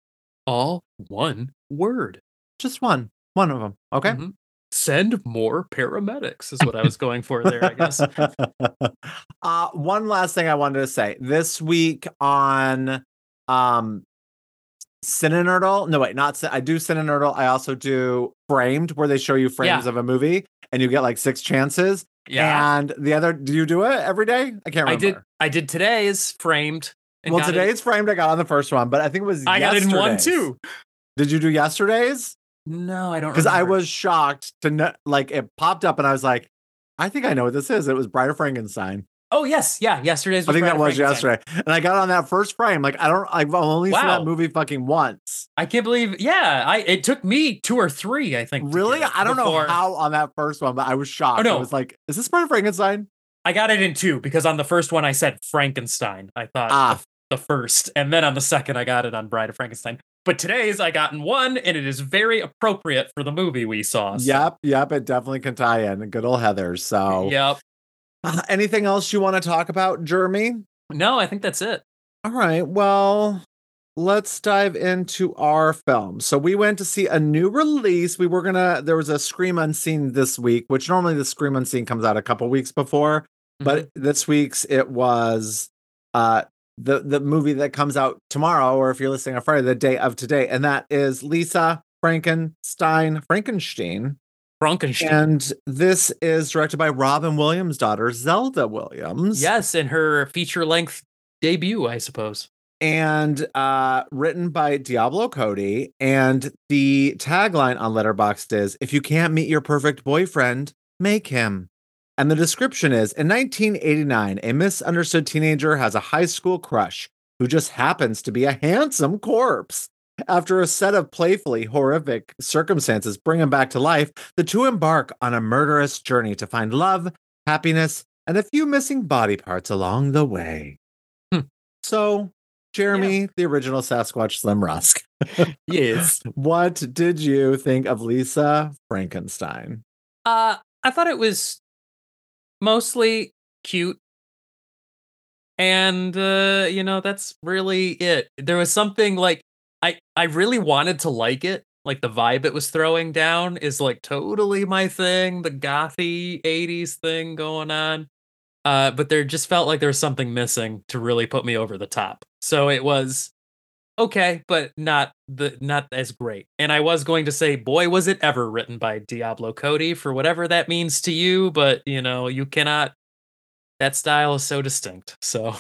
All one word. Just one. One of them. Okay. Mhm. Send more paramedics is what I was going for there. I guess. uh, one last thing I wanted to say. This week on um Cinenerdle. No, wait, not I do Cinenerdle. I also do Framed, where they show you frames Yeah. of a movie and you get like six chances. Yeah, And the other, do you do it every day? I can't remember. I did. I did today's framed. Well, got it- today's framed. I got on the first one, but I think it was. I got in one too. Did you do yesterday's? No, I don't. Because I was shocked to know, like it popped up, and I was like, I think I know what this is. It was Bride of Frankenstein. Oh yes, yeah. Yesterday's. I think Bride that was yesterday, and I got on that first frame. Like I don't, I've only seen that movie fucking once. I can't believe. Yeah, I. It took me two or three. I think. Really, I don't before- know how on that first one, but I was shocked. Oh, no. was like, is this Bride of Frankenstein? I got it in two because on the first one I said Frankenstein. I thought Ah. The, first, and then on the second I got it on Bride of Frankenstein. But today's I got in one, and it is very appropriate for the movie we saw. so- Yep, yep. It definitely can tie in. Good old Heather. So, Yep. Uh, anything else you want to talk about, Jeremy? No, I think that's it. All right. Well, let's dive into our film. So we went to see a new release. We were gonna. There was a Scream Unseen this week, which normally the Scream Unseen comes out a couple weeks before, but this week's it was uh the the movie that comes out tomorrow, or if you're listening on Friday, the day of today, and that is Lisa Frankenstein Frankenstein. Frankenstein. And this is directed by Robin Williams' daughter, Zelda Williams. yes, in her feature length debut, I suppose. and uh, written by Diablo Cody. And the tagline on Letterboxd is If you can't meet your perfect boyfriend, make him. And the description is In 1989, a misunderstood teenager has a high school crush who just happens to be a handsome corpse. After a set of playfully horrific circumstances bring him back to life, the two embark on a murderous journey to find love, happiness, and a few missing body parts along the way. Hmm. So, Jeremy, the original Sasquatch Slim Rusk, Yes. what did you think of Lisa Frankenstein? Uh, I thought it was mostly cute. And uh, you know, that's really it. There was something like I I really wanted to like it. Like the vibe it was throwing down is like totally my thing, the gothy 80s thing going on. Uh, but there just felt like there was something missing to really put me over the top. So it was okay, but not the not as great. And I was going to say, boy, was it ever written by Diablo Cody for whatever that means to you, but you know, you cannot that style is so distinct. So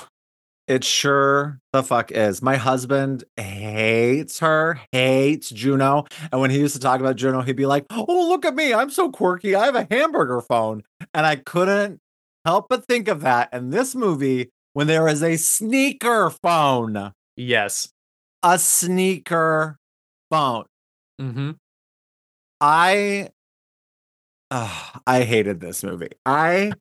It sure the fuck is. My husband hates her, hates Juno. And when he used to talk about Juno, he'd be like, Oh, look at me. I'm so quirky. I have a hamburger phone. And I couldn't help but think of that in this movie when there is a sneaker phone. yes. A sneaker phone. Mm-hmm. I Ugh, I hated this movie. I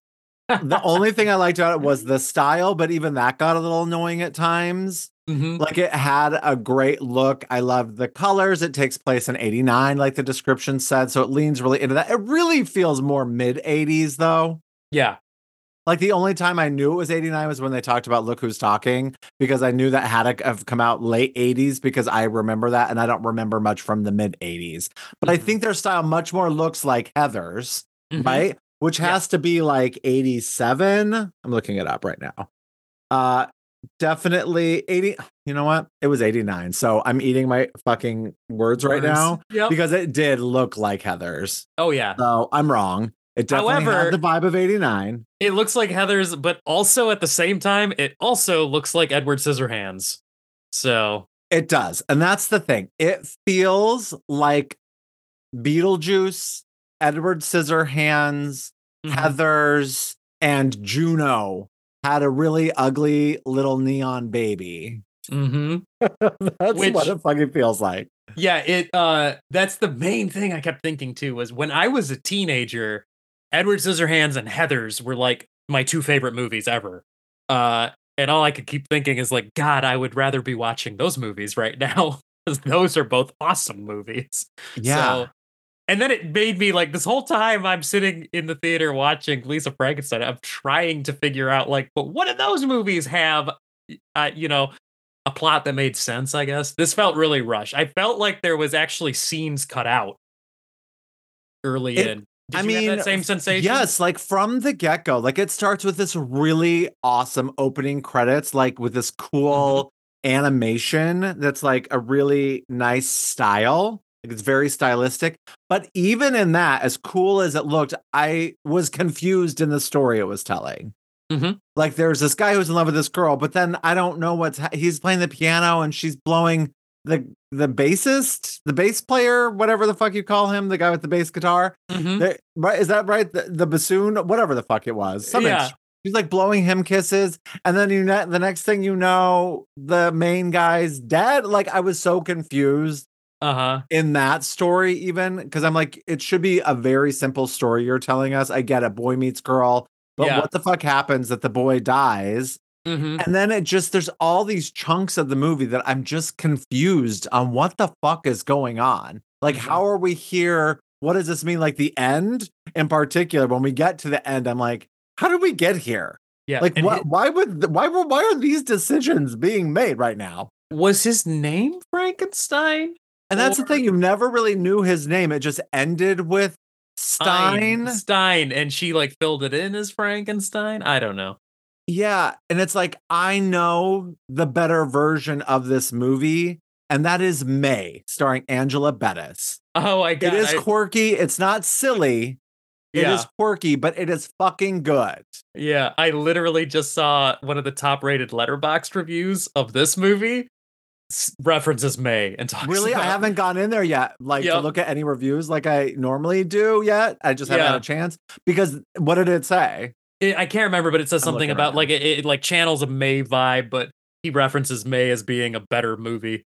the only thing I liked about it was the style, but even that got a little annoying at times. mm-hmm. Like it had a great look. I loved the colors. It takes place in 89, like the description said. So it leans really into that. It really feels more mid 80s though. Yeah. Like the only time I knew it was 89 was when they talked about Look Who's Talking, because I knew that had to have come out late 80s because I remember that and I don't remember much from the mid 80s. But I Mhm. think their style much more looks like Heather's, Mhm. right? Which Yeah. has to be like 87. I'm looking it up right now. Uh definitely 80. You know what? It was 89. So I'm eating my fucking words right Words. now Yep. because it did look like Heather's. oh yeah. So I'm wrong. It definitely However- had the vibe of 89. It looks like Heather's, but also at the same time, it also looks like Edward Scissorhands. So It does. And that's the thing. It feels like Beetlejuice, Edward Scissorhands, mhm. Heather's, and Juno had a really ugly little neon baby. hmm That's Which- what it fucking feels like. Yeah, it uh that's the main thing I kept thinking too was when I was a teenager, Edward Scissorhands and Heathers were like my two favorite movies ever. Uh and all I could keep thinking is like god, I would rather be watching those movies right now cuz those are both awesome movies. Yeah. So, and then it made me like this whole time I'm sitting in the theater watching Lisa Frankenstein. I'm trying to figure out like, but what do those movies have? Uh, you know, a plot that made sense. I guess this felt really rushed. I felt like there was actually scenes cut out early It- in. Did I mean, that same sensation? Yes, like from the get go, like it starts with this really awesome opening credits, like with this cool animation that's like a really nice style. Like it's very stylistic. But even in that, as cool as it looked, I was confused in the story it was telling. Mhm. Like there's this guy who's in love with this girl, but then I don't know what's ha- he's playing the piano and she's blowing the the bassist, the bass player, whatever the fuck you call him, the guy with the bass guitar. Mhm. There- right? Is that right? The, the bassoon, whatever the fuck it was. Some Yeah. She's like blowing him kisses, and then you ne- the next thing you know, the main guy's dead. Like I was so confused Uh huh. in that story, even because I'm like, it should be a very simple story you're telling us. I get a boy meets girl, but Yeah. what the fuck happens that the boy dies? Hmm And then it just there's all these chunks of the movie that I'm just confused on what the fuck is going on. Like, Mhm. how are we here? What does this mean? Like the end in particular, when we get to the end, I'm like, how did we get here? Yeah. Like, what? it- Why would? Why were? Why are these decisions being made right now? was his name Frankenstein? And that's the thing. You never really knew his name. It just ended with Stein. Stein, and she like filled it in as Frankenstein. I don't know. Yeah. And it's like, I know the better version of this movie, and that is May, starring Angela Bettis. Oh, I got It is I- quirky. It's not silly. It is Yeah. quirky, but it is fucking good. Yeah, I literally just saw one of the top rated letterboxd reviews of this movie references May and talks Really, I haven't gone in there yet, like to look at any reviews like I normally do yet. I just haven't Yeah. had a chance because what did it say? It- I can't remember, but it says I'm something about like it, it like channels a May vibe, but he references May as being a better movie.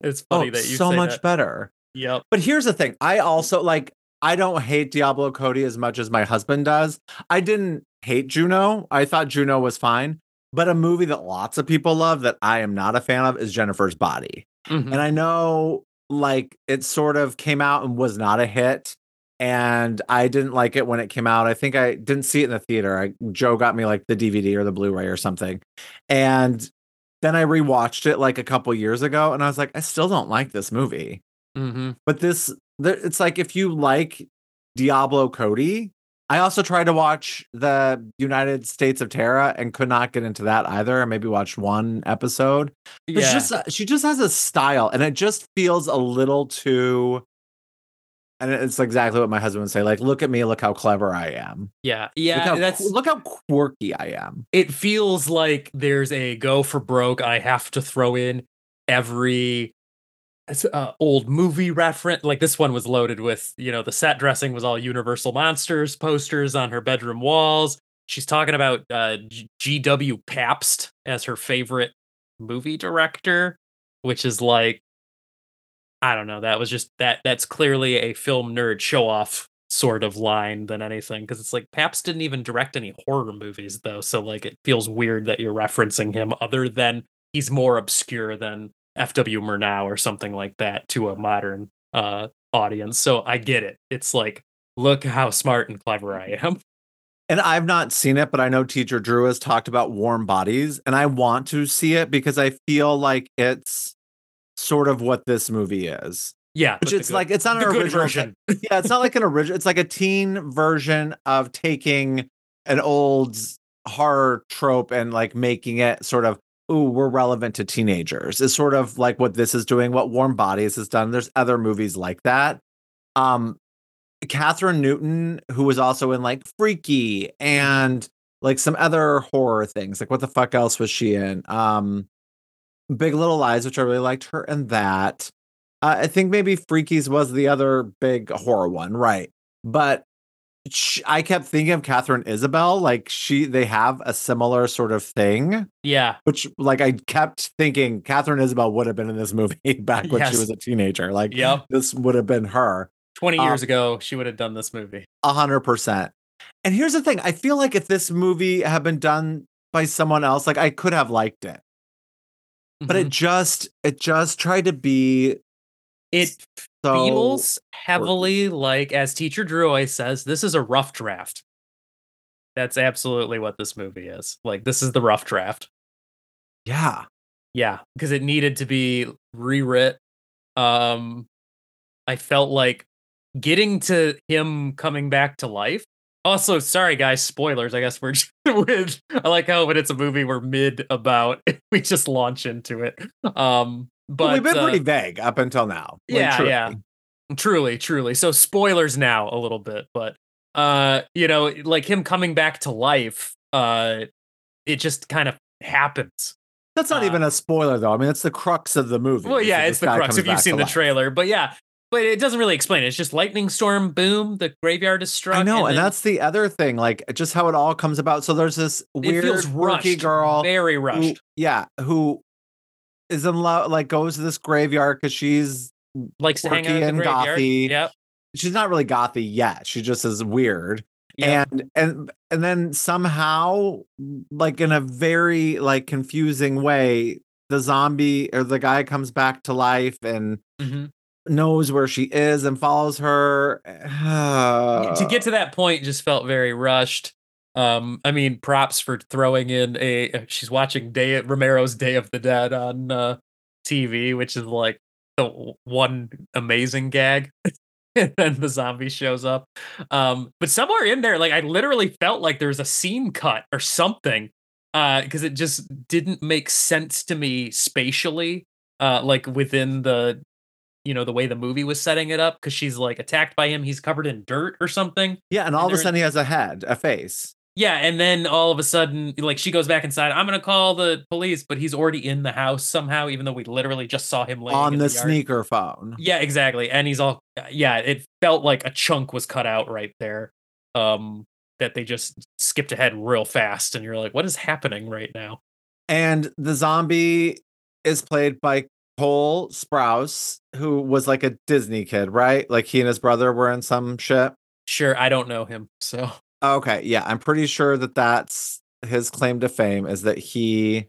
It's funny oh, that you so much that. better. Yep. But here's the thing. I also like I don't hate Diablo Cody as much as my husband does. I didn't hate Juno. I thought Juno was fine. But a movie that lots of people love that I am not a fan of is Jennifer's Body. Mhm. And I know like it sort of came out and was not a hit. And I didn't like it when it came out. I think I didn't see it in the theater. I, Joe got me like the DVD or the Blu-ray or something. And then I rewatched it like a couple years ago and I was like, I still don't like this movie. Mhm. But this, it's like if you like Diablo Cody, I also tried to watch the United States of Terra and could not get into that either. I maybe watched one episode. It's Yeah. just uh, she just has a style, and it just feels a little too. And it's exactly what my husband would say. Like, look at me, look how clever I am. yeah. look Yeah. how, That's look how quirky I am. it feels like there's a go for broke. I have to throw in every uh, old movie reference. Like this one was loaded with, you know, the set dressing was all Universal Monsters posters on her bedroom walls. She's talking about uh, G.W. Pabst as her favorite movie director, which is like, I don't know. That was just that. That's clearly a film nerd show off sort of line than anything because it's like Pabst didn't even direct any horror movies though, so like it feels weird that you're referencing him other than he's more obscure than F.W. Murnau or something like that to a modern uh audience. So I get it. It's like look how smart and clever I am. And I've not seen it, but I know Teacher Drew has talked about Warm Bodies, and I want to see it because I feel like it's sort of what this movie is. Yeah, Which it's good- like it's not an original version. yeah, it's not like an original. It's like a teen version of taking an old horror trope and like making it sort of, ooh, we're relevant to teenagers. Is sort of like what this is doing, what Warm Bodies has done. There's other movies like that. Um, Kathryn Newton, who was also in like Freaky and like some other horror things. Like what the fuck else was she in? Um, Big Little Lies, which I really liked her in that. Uh, I think maybe Freakies was the other big horror one, right? But sh- I kept thinking of Katharine Isabelle. Like she, they have a similar sort of thing, Yeah, which like I kept thinking Katharine Isabelle would have been in this movie back when she was a teenager. Like Yep. this would have been her. 20 Um, years ago, she would have done this movie. A hundred percent. And here's the thing: I feel like if this movie had been done by someone else, like I could have liked it, but it Mhm. just it just tried to be it so feels heavily like, as Teacher Drew always says, this is a rough draft. That's absolutely what this movie is. Like, this is the rough draft. yeah. Yeah, because it needed to be rewrit. Um, I felt like getting to him coming back to life. Also, sorry guys, spoilers. I guess we're just with. I like how when it's a movie we're mid about, we just launch into it. Um, But but we've been uh, pretty vague up until now. Like, yeah, truly. yeah. Truly, truly. So spoilers now a little bit, but uh, you know, like him coming back to life, uh, it just kind of happens. That's not Uh, even a spoiler, though. I mean, it's the crux of the movie. Well, yeah, it's the crux if you've seen the life. trailer, but yeah, but it doesn't really explain it. It's just lightning storm, boom, the graveyard is struck. I know, and, then that's the other thing, like just how it all comes about. So there's this weird, quirky rushed, girl, very who, rushed, yeah, who is in love, like goes to this graveyard because she's likes to hang out and graveyard. gothy. Yep, she's not really gothy yet. She just is weird. yep. And and and then somehow, like in a very like confusing way, the zombie or the guy comes back to life and Mhm. Knows where she is and follows her. to get to that point just felt very rushed. Um, I mean, props for throwing in a. uh, She's watching Day Romero's Day of the Dead on uh, TV, which is like the one amazing gag. and then the zombie shows up. Um, but somewhere in there, like I literally felt like there was a scene cut or something, Uh, because it just didn't make sense to me spatially. Uh, like within the you know the way the movie was setting it up because she's like attacked by him he's covered in dirt or something yeah, and all of a in- sudden he has a head, a face. yeah and then all of a sudden like she goes back inside i'm gonna call the police but he's already in the house somehow even though we literally just saw him on the, the sneaker phone. yeah exactly and he's all yeah it felt like a chunk was cut out right there um that they just skipped ahead real fast and you're like what is happening right now And the zombie is played by Cole Sprouse, who was like a Disney kid, right? Like he and his brother were in some shit. sure i don't know him so Okay, yeah, I'm pretty sure that that's his claim to fame is that he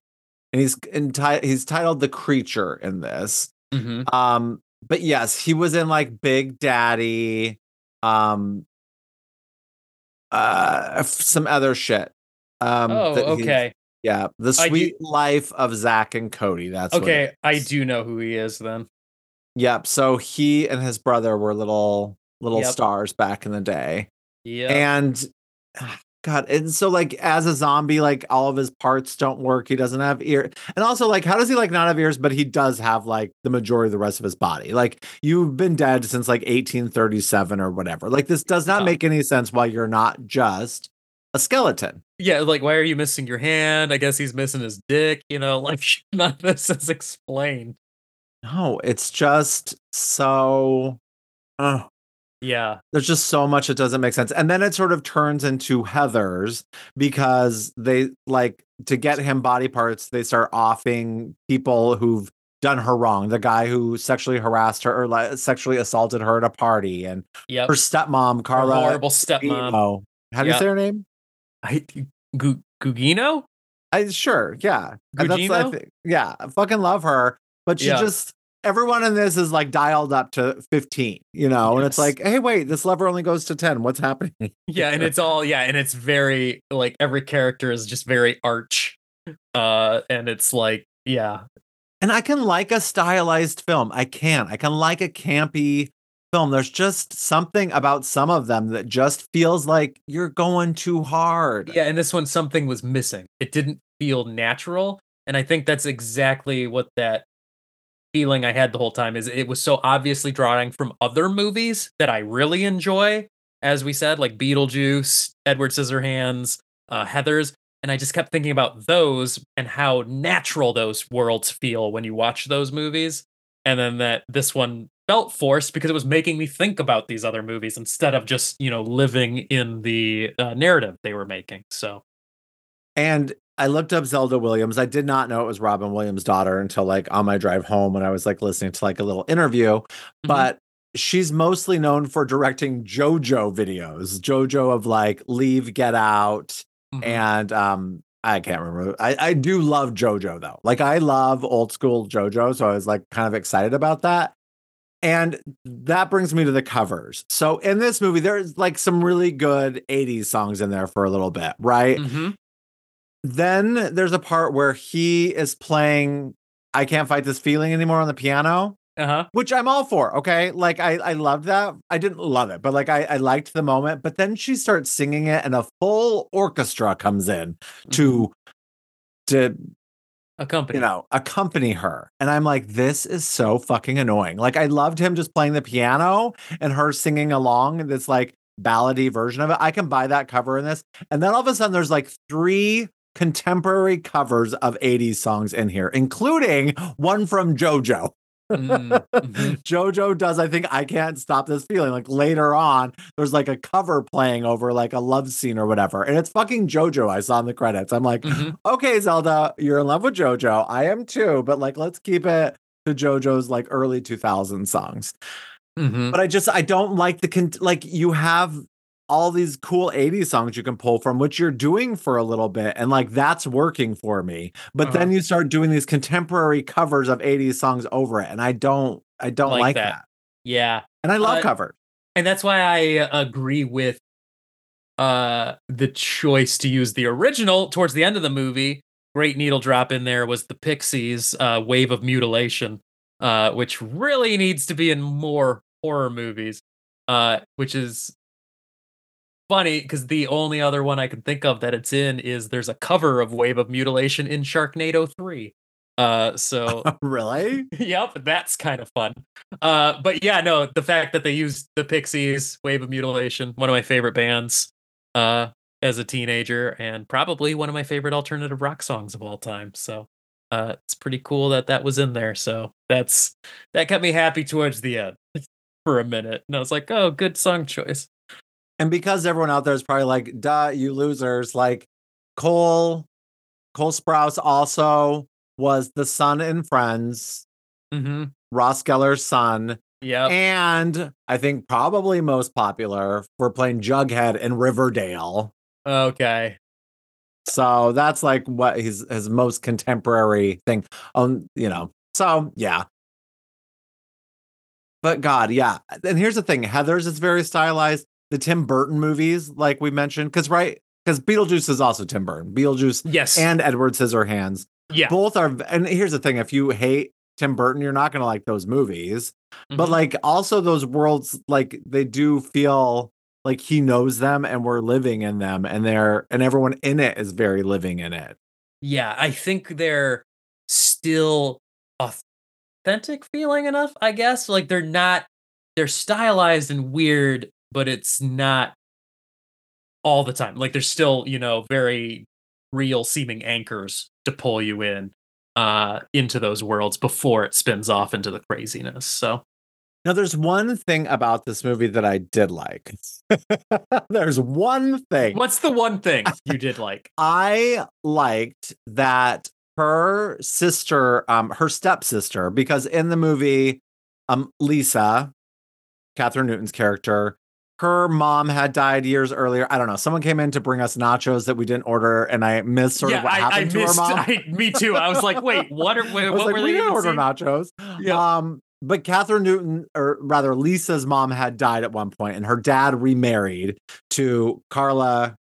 and he's enti- he's titled the creature in this. mhm. Um, but yes, he was in like Big Daddy, um, uh, some other shit. Um, oh okay yeah, the I do- sweet life of Zach and Cody. That's what okay i do know who he is then Yep. So he and his brother were little little Yep. stars back in the day. yeah And ah, God, and so like as a zombie, like all of his parts don't work. He doesn't have ear. And also, like, how does he like not have ears, but he does have like the majority of the rest of his body? Like you've been dead since like 1837 or whatever. Like this does not make any sense why you're not just a skeleton. yeah, like why are you missing your hand? I guess he's missing his dick, you know, like none of this is explained. No, it's just so uh, Yeah. there's just so much that doesn't make sense. And then it sort of turns into Heather's because they like to get him body parts, they start offing people who've done her wrong. The guy who sexually harassed her or like, sexually assaulted her at a party and Yep. her stepmom, Her Carla. horrible stepmom. How do you say her name? I, Gu- Gugino? I sure, yeah. And that's I Gugino? think, yeah, I fucking love her, but she Yeah. just everyone in this is like dialed up to 15, you know, and it's like, hey, wait, this lever only goes to 10. What's happening? Yeah, and it's all yeah, and it's very like every character is just very arch. Uh and it's like, yeah. And I can like a stylized film. I can. I can like a campy film. There's just something about some of them that just feels like you're going too hard. Yeah, and this one something was missing. It didn't feel natural. And I think that's exactly what that feeling I had the whole time is it was so obviously drawing from other movies that I really enjoy, as we said, like Beetlejuice, Edward Scissorhands, uh, Heather's. And I just kept thinking about those and how natural those worlds feel when you watch those movies. And then that this one felt forced because it was making me think about these other movies instead of just you know living in the uh, narrative they were making. So And I looked up Zelda Williams. I did not know it was Robin Williams' daughter until like on my drive home when I was like listening to like a little interview. But she's mostly known for directing JoJo videos. JoJo of like Leave, Get Out, Mhm. and um I can't remember. I, I do love JoJo though. Like I love old school JoJo, so I was like kind of excited about that. And that brings me to the covers. So in this movie, there's like some really good 80s songs in there for a little bit, right? Mhm. Then there's a part where he is playing I Can't Fight This Feeling anymore on the piano, uh-huh. which I'm all for. Okay. Like I, I loved that. I didn't love it, but like I, I liked the moment. But then she starts singing it and a full orchestra comes in to to a company. you know accompany her. And I'm like, this is so fucking annoying. Like I loved him just playing the piano and her singing along this like ballady version of it. I can buy that cover in this. And then all of a sudden there's like three contemporary covers of 80s songs in here, including one from JoJo. Mm, mhm. JoJo does, I think, I can't stop this feeling. Like later on, there's like a cover playing over like a love scene or whatever. And it's fucking JoJo I saw in the credits. I'm like, Mhm. okay, Zelda, you're in love with JoJo. I am too, but like, let's keep it to JoJo's like early 2000 songs. Mhm. But I just, I don't like the, con- like, you have all these cool 80s songs you can pull from, which you're doing for a little bit. And like, that's working for me. But Uh-huh. then you start doing these contemporary covers of 80s songs over it. And I don't, I don't Like like, that. that. Yeah. And I love Uh, covers. and that's why I uh, agree with uh the choice to use the original towards the end of the movie. Great needle drop in there was the Pixies uh Wave of Mutilation uh which really needs to be in more horror movies. Uh which is funny cuz the only other one I can think of that it's in is there's a cover of Wave of Mutilation in Sharknado 3. Uh so really? yep, that's kind of fun. Uh, but yeah, no, the fact that they used the Pixies, Wave of Mutilation, one of my favorite bands, uh, as a teenager, and probably one of my favorite alternative rock songs of all time. So, uh, it's pretty cool that that was in there. So that's that kept me happy towards the end for a minute, and I was like, oh, good song choice. And because everyone out there is probably like, duh, you losers, like Cole, Cole Sprouse also was the son in Friends, Mm-hmm. Ross Geller's son, Yep. and I think probably most popular for playing Jughead in Riverdale. okay. So that's like what his his most contemporary thing. Um, you know. So yeah. But God, yeah. And here's the thing: Heather's is very stylized. The Tim Burton movies, like we mentioned, because right, because Beetlejuice is also Tim Burton. Beetlejuice Yes. and Edward Scissorhands yeah. both are. And here's the thing: if you hate Tim Burton, you're not going to like those movies. But Mhm. like, also those worlds, like they do feel like he knows them, and we're living in them, and they're and everyone in it is very living in it. Yeah, I think they're still authentic feeling enough, I guess. Like they're not they're stylized and weird, but it's not all the time. Like there's still, you know, very real seeming anchors to pull you in uh into those worlds before it spins off into the craziness. So Now, there's one thing about this movie that I did like. there's one thing what's the one thing you did like? I liked that her sister, um, her stepsister, because in the movie, um, Lisa, Kathryn Newton's character, her mom had died years earlier. I don't know. Someone came in to bring us nachos that we didn't order, and I missed sort yeah, of what I, I happened to missed her mom. I, me too. I was like, wait, what are wait, I was what like, were we didn't order scene?" nachos. Yeah. Um, but Kathryn Newton, or rather Lisa's mom, had died at one point, and her dad remarried to Carla.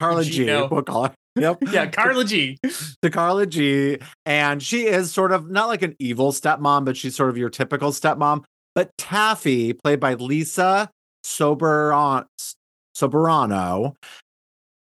Carla G. We'll call her. Yep. Yeah, Carla G. to Carla G. And she is sort of not like an evil stepmom, but she's sort of your typical stepmom. But Taffy, played by Lisa Soberon- Soberano,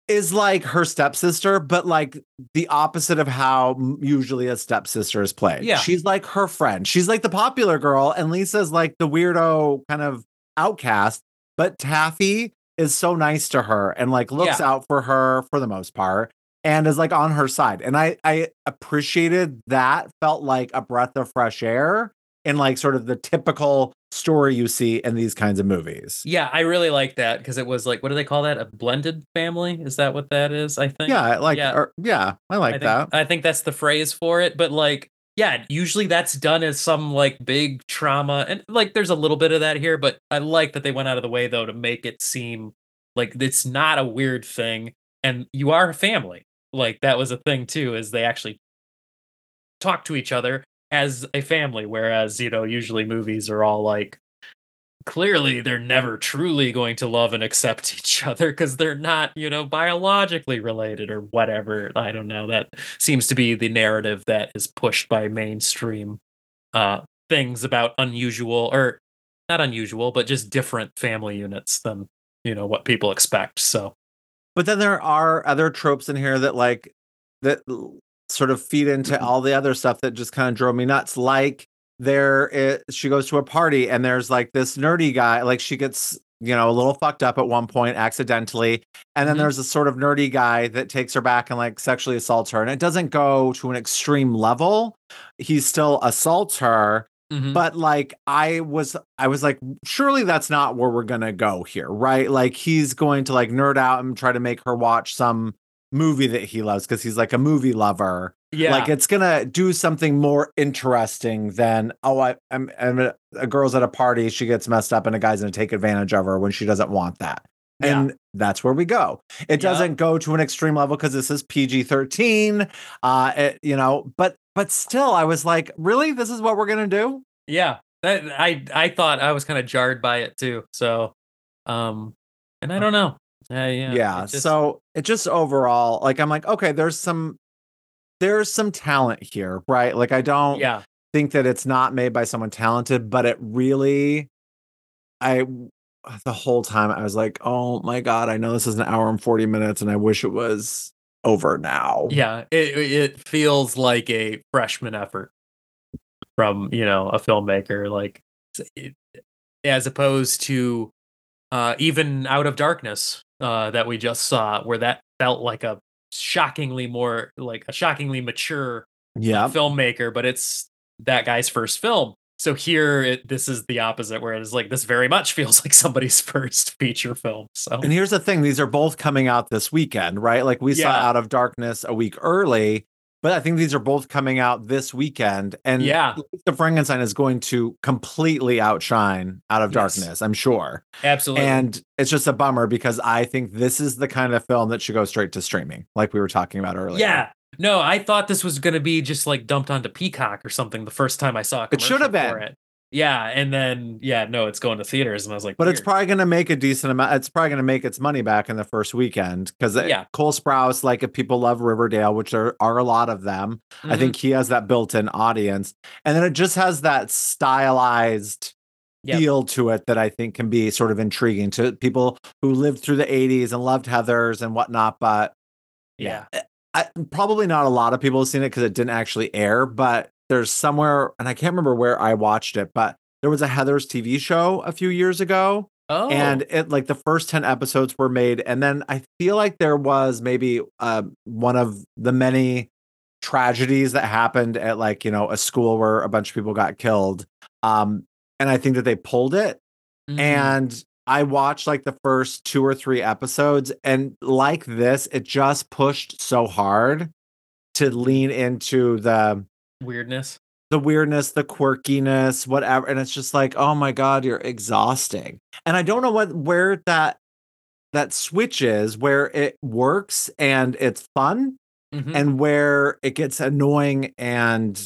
is like her stepsister, but like the opposite of how usually a stepsister is played. Yeah. She's like her friend. She's like the popular girl, and Lisa's like the weirdo kind of outcast. But Taffy is so nice to her and like looks Yeah. out for her for the most part and is like on her side. And I I appreciated that. Felt like a breath of fresh air in like sort of the typical story you see in these kinds of movies. Yeah, I really like that because it was like, what do they call that? A blended family? Is that what that is? I think. Yeah, like Yeah. or- yeah, I like I think, that. I think that's the phrase for it. But like, yeah, usually that's done as some like big trauma, and like there's a little bit of that here. But I like that they went out of the way though to make it seem like it's not a weird thing, and you are a family. Like that was a thing too, is they actually talk to each other as a family, whereas you know usually movies are all like clearly they're never truly going to love and accept each other because they're not, you know, biologically related or whatever. I don't know. That seems to be the narrative that is pushed by mainstream uh things about unusual or not unusual, but just different family units than, you know, what people expect. So But then there are other tropes in here that like that sort of feed into all the other stuff that just kind of drove me nuts. Like there, it, she goes to a party and there's like this nerdy guy. Like she gets you know a little fucked up at one point accidentally, and then Mhm. there's a sort of nerdy guy that takes her back and like sexually assaults her. And it doesn't go to an extreme level. He still assaults her, mhm. but like i was i was like surely that's not where we're gonna go here right like he's going to like nerd out and try to make her watch some movie that he loves because he's like a movie lover yeah. like it's gonna do something more interesting than oh I, I'm, I'm a, a girl's at a party she gets messed up and a guy's gonna take advantage of her when she doesn't want that Yeah. and that's where we go it Yeah. doesn't go to an extreme level because this is pg-13 uh it, you know but but still i was like really this is what we're gonna do yeah. That I I thought I was kind of jarred by it too. So um and I don't know. Uh, yeah. yeah, it just- so it just overall like i'm like okay there's some there's some talent here right like i don't yeah. think that it's not made by someone talented but it really i the whole time i was like oh my god i know this is an hour and 40 minutes and i wish it was over now Yeah, it it feels like a freshman effort from you know a filmmaker, like it- as opposed to uh, even Out of Darkness uh, that we just saw, where that felt like a shockingly more like a shockingly mature yeah filmmaker, but it's that guy's first film. So here, it, this is the opposite, where it's like this very much feels like somebody's first feature film. So and here's the thing these are both coming out this weekend right like we saw out of darkness a week early but i think these are both coming out this weekend and Yeah. the frankenstein is going to completely outshine out of Yes. darkness i'm sure absolutely, And it's just a bummer because I think this is the kind of film that should go straight to streaming, like we were talking about earlier. Yeah. No, I thought this was going to be just like dumped onto Peacock or something the first time I saw it. It should have been. It. Yeah, and then yeah, no, it's going to theaters, and I was like, But it's probably going to make a decent amount. It's probably going to make its money back in the first weekend because Yeah. Cole Sprouse, like if people love Riverdale, which there are a lot of them, I Mhm. think he has that built-in audience, and then it just has that stylized Yep. feel to it that I think can be sort of intriguing to people who lived through the '80s and loved Heather's and whatnot. But yeah, I, probably not a lot of people have seen it because it didn't actually air, but there's somewhere, and I can't remember where I watched it, but there was a Heather's TV show a few years ago, oh, and it like the first 10 episodes were made, and then I feel like there was maybe uh, one of the many tragedies that happened at like, you know, a school where a bunch of people got killed. Um, and I think that they pulled it Mhm. and I watched like the first two or three episodes, and like this, it just pushed so hard to lean into the weirdness. the weirdness, the quirkiness, whatever. And it's just like, oh my god, you're exhausting. And I don't know what where that that switch is, where it works and it's fun, Mhm. and where it gets annoying and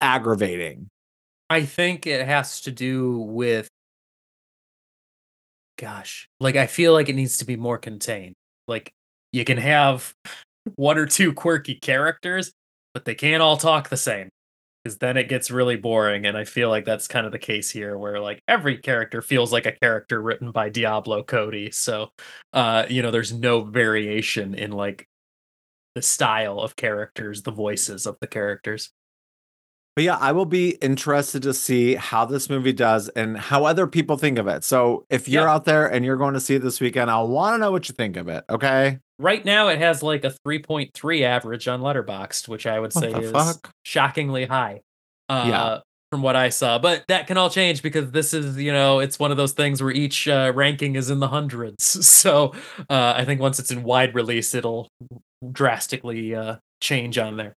aggravating. I think it has to do with, gosh, like I feel like it needs to be more contained. Like you can have one or two quirky characters, but they can't all talk the same. Because then it gets really boring, and I feel like that's kind of the case here, where like every character feels like a character written by Diablo Cody. So, uh, you know, there's no variation in like the style of characters, the voices of the characters. But yeah, I will be interested to see how this movie does and how other people think of it. So if you're Yeah. out there and you're going to see it this weekend, I want to know what you think of it. Okay. Right now, it has like a 3.3 average on Letterboxd, which I would say is fuck? shockingly high. Uh, Yeah. from what I saw. But that can all change because this is, you know, it's one of those things where each uh, ranking is in the hundreds. So uh, I think once it's in wide release, it'll drastically uh, change on there.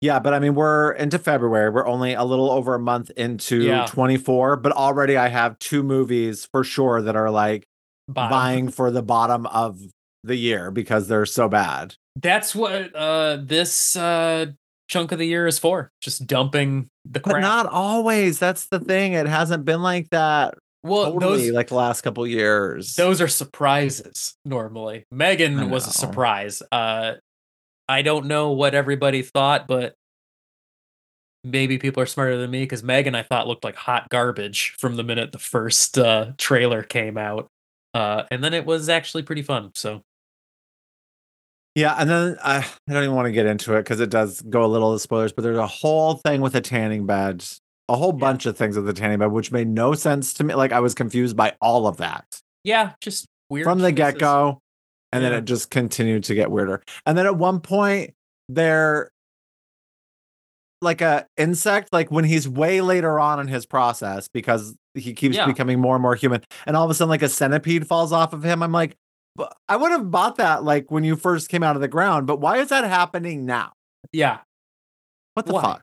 Yeah, but I mean, we're into February. We're only a little over a month into Yeah. 24, but already I have two movies for sure that are like Bottom. vying for the bottom of the year because they're so bad. That's what uh, this uh, chunk of the year is for. Just dumping the But not always. That's the thing. It hasn't been like that well, totally those like the last couple years. those are surprises normally. Megan was a surprise. Uh, I don't know what everybody thought, but maybe people are smarter than me because Megan I thought looked like hot garbage from the minute the first uh, trailer came out. Uh, and then it was actually pretty fun. So Yeah, and then I, I don't even want to get into it because it does go a little to spoilers, but there's a whole thing with a tanning bed, a whole Yeah. bunch of things with the tanning bed, which made no sense to me. Like I was confused by all of that yeah, just weird from the get go. And then it just continued to get weirder. And then at one point, they're like a insect, like when he's way later on in his process because he keeps Yeah. becoming more and more human. And all of a sudden, like a centipede falls off of him. I'm like, "But I would have bought that like when you first came out of the ground, but why is that happening now? Yeah, What the Why? fuck?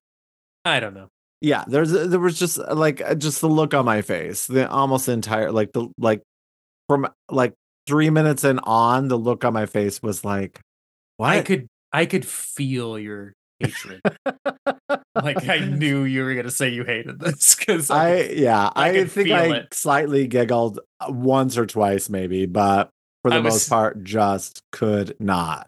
I don't know. Yeah, there's there was just uh, like uh, just the look on my face, the almost entire like the like from like three minutes and on, the look on my face was like, what? I could I could feel your hatred. like I knew you were gonna say you hated this because I yeah, I I, think I it. slightly giggled uh, once or twice, maybe, but for the was- most part, just could not.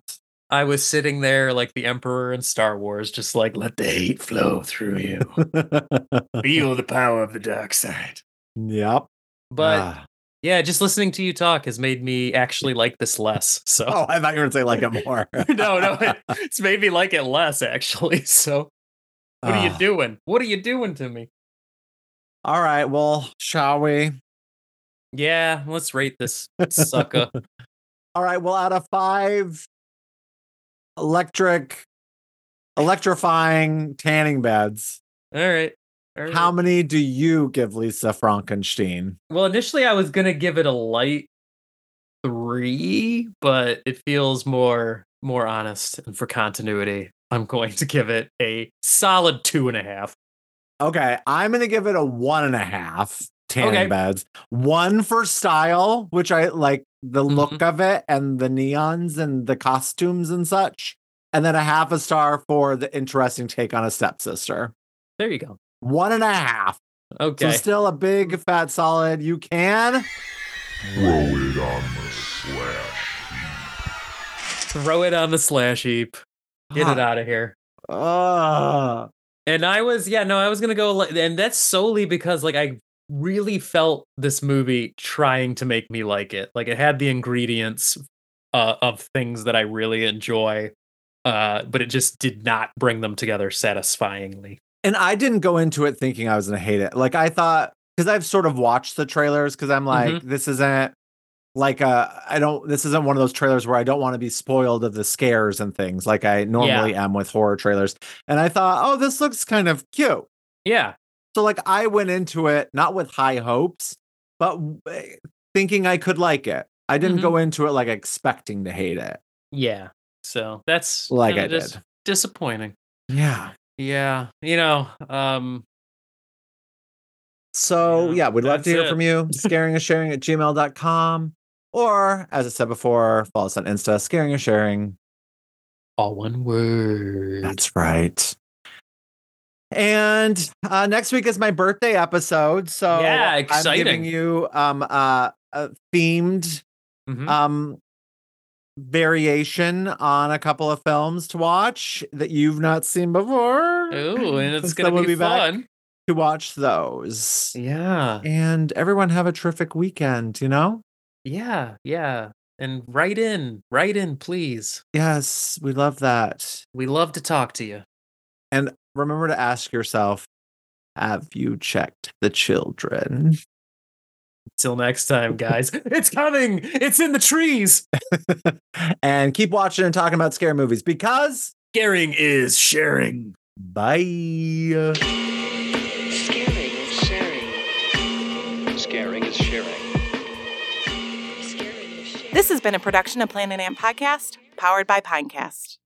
I was sitting there like the Emperor in Star Wars, just like let the hate flow through you. Feel the power of the dark side. yep. But Ah. Yeah, just listening to you talk has made me actually like this less. So oh, I thought you were say like it more. no, no, it- it's made me like it less actually. So what are you Ah. doing? What are you doing to me? All right, well, shall we? Yeah, let's rate this sucker. All right. Well, out of five electric, electrifying tanning beds, All right. Right. how many do you give Lisa Frankenstein? Well, initially I was gonna give it a light three, but it feels more more honest and for continuity. I'm going to give it a solid two and a half. Okay, I'm gonna give it a one and a half tanning Okay. beds. One for style, which I like the look Mm-hmm. of it and the neons and the costumes and such. And then a half a star for the interesting take on a stepsister. There you go. One and a half. Okay. So still a big fat solid. You can. Throw it on the slash. Throw it on the slash heap. Get it out of here. Ugh. And I was, yeah, no, I was gonna go, and that's solely because like I really felt this movie trying to make me like it. Like it had the ingredients uh, of things that I really enjoy, uh, but it just did not bring them together satisfyingly. And I didn't go into it thinking I was gonna hate it. Like I thought, because I've sort of watched the trailers, because I'm like, Mm-hmm. this isn't like a I don't this isn't one of those trailers where I don't want to be spoiled of the scares and things like I normally am with horror trailers. And I thought, oh, this looks kind of cute. Yeah, So like I went into it not with high hopes, but eh, thinking I could like it. I didn't Mhm. go into it like expecting to hate it. yeah. So that's Like I dis- did. disappointing. Yeah. Yeah, you know, um, So Yeah, yeah, we'd love to hear it. from you. Scaring and sharing at gmail.com. Or as I said before, follow us on Insta, scaring and sharing. all one word. That's right. And uh, next week is my birthday episode. So Yeah, I'm exciting. giving you um uh, a themed Mhm. um variation on a couple of films to watch that you've not seen before. Ooh, and it's gonna we'll be, back fun. to watch those. Yeah. And everyone have a terrific weekend, you know? Yeah, yeah. And write in, write in, please. Yes, we love that. We love to talk to you. And remember to ask yourself have you checked the children? Till next time, guys. it's coming. It's in the trees. and keep watching and talking about scare movies because scaring is sharing. Bye. Scaring is sharing. Scaring is sharing. This has been a production of Planet Ant Podcast, powered by Pinecast.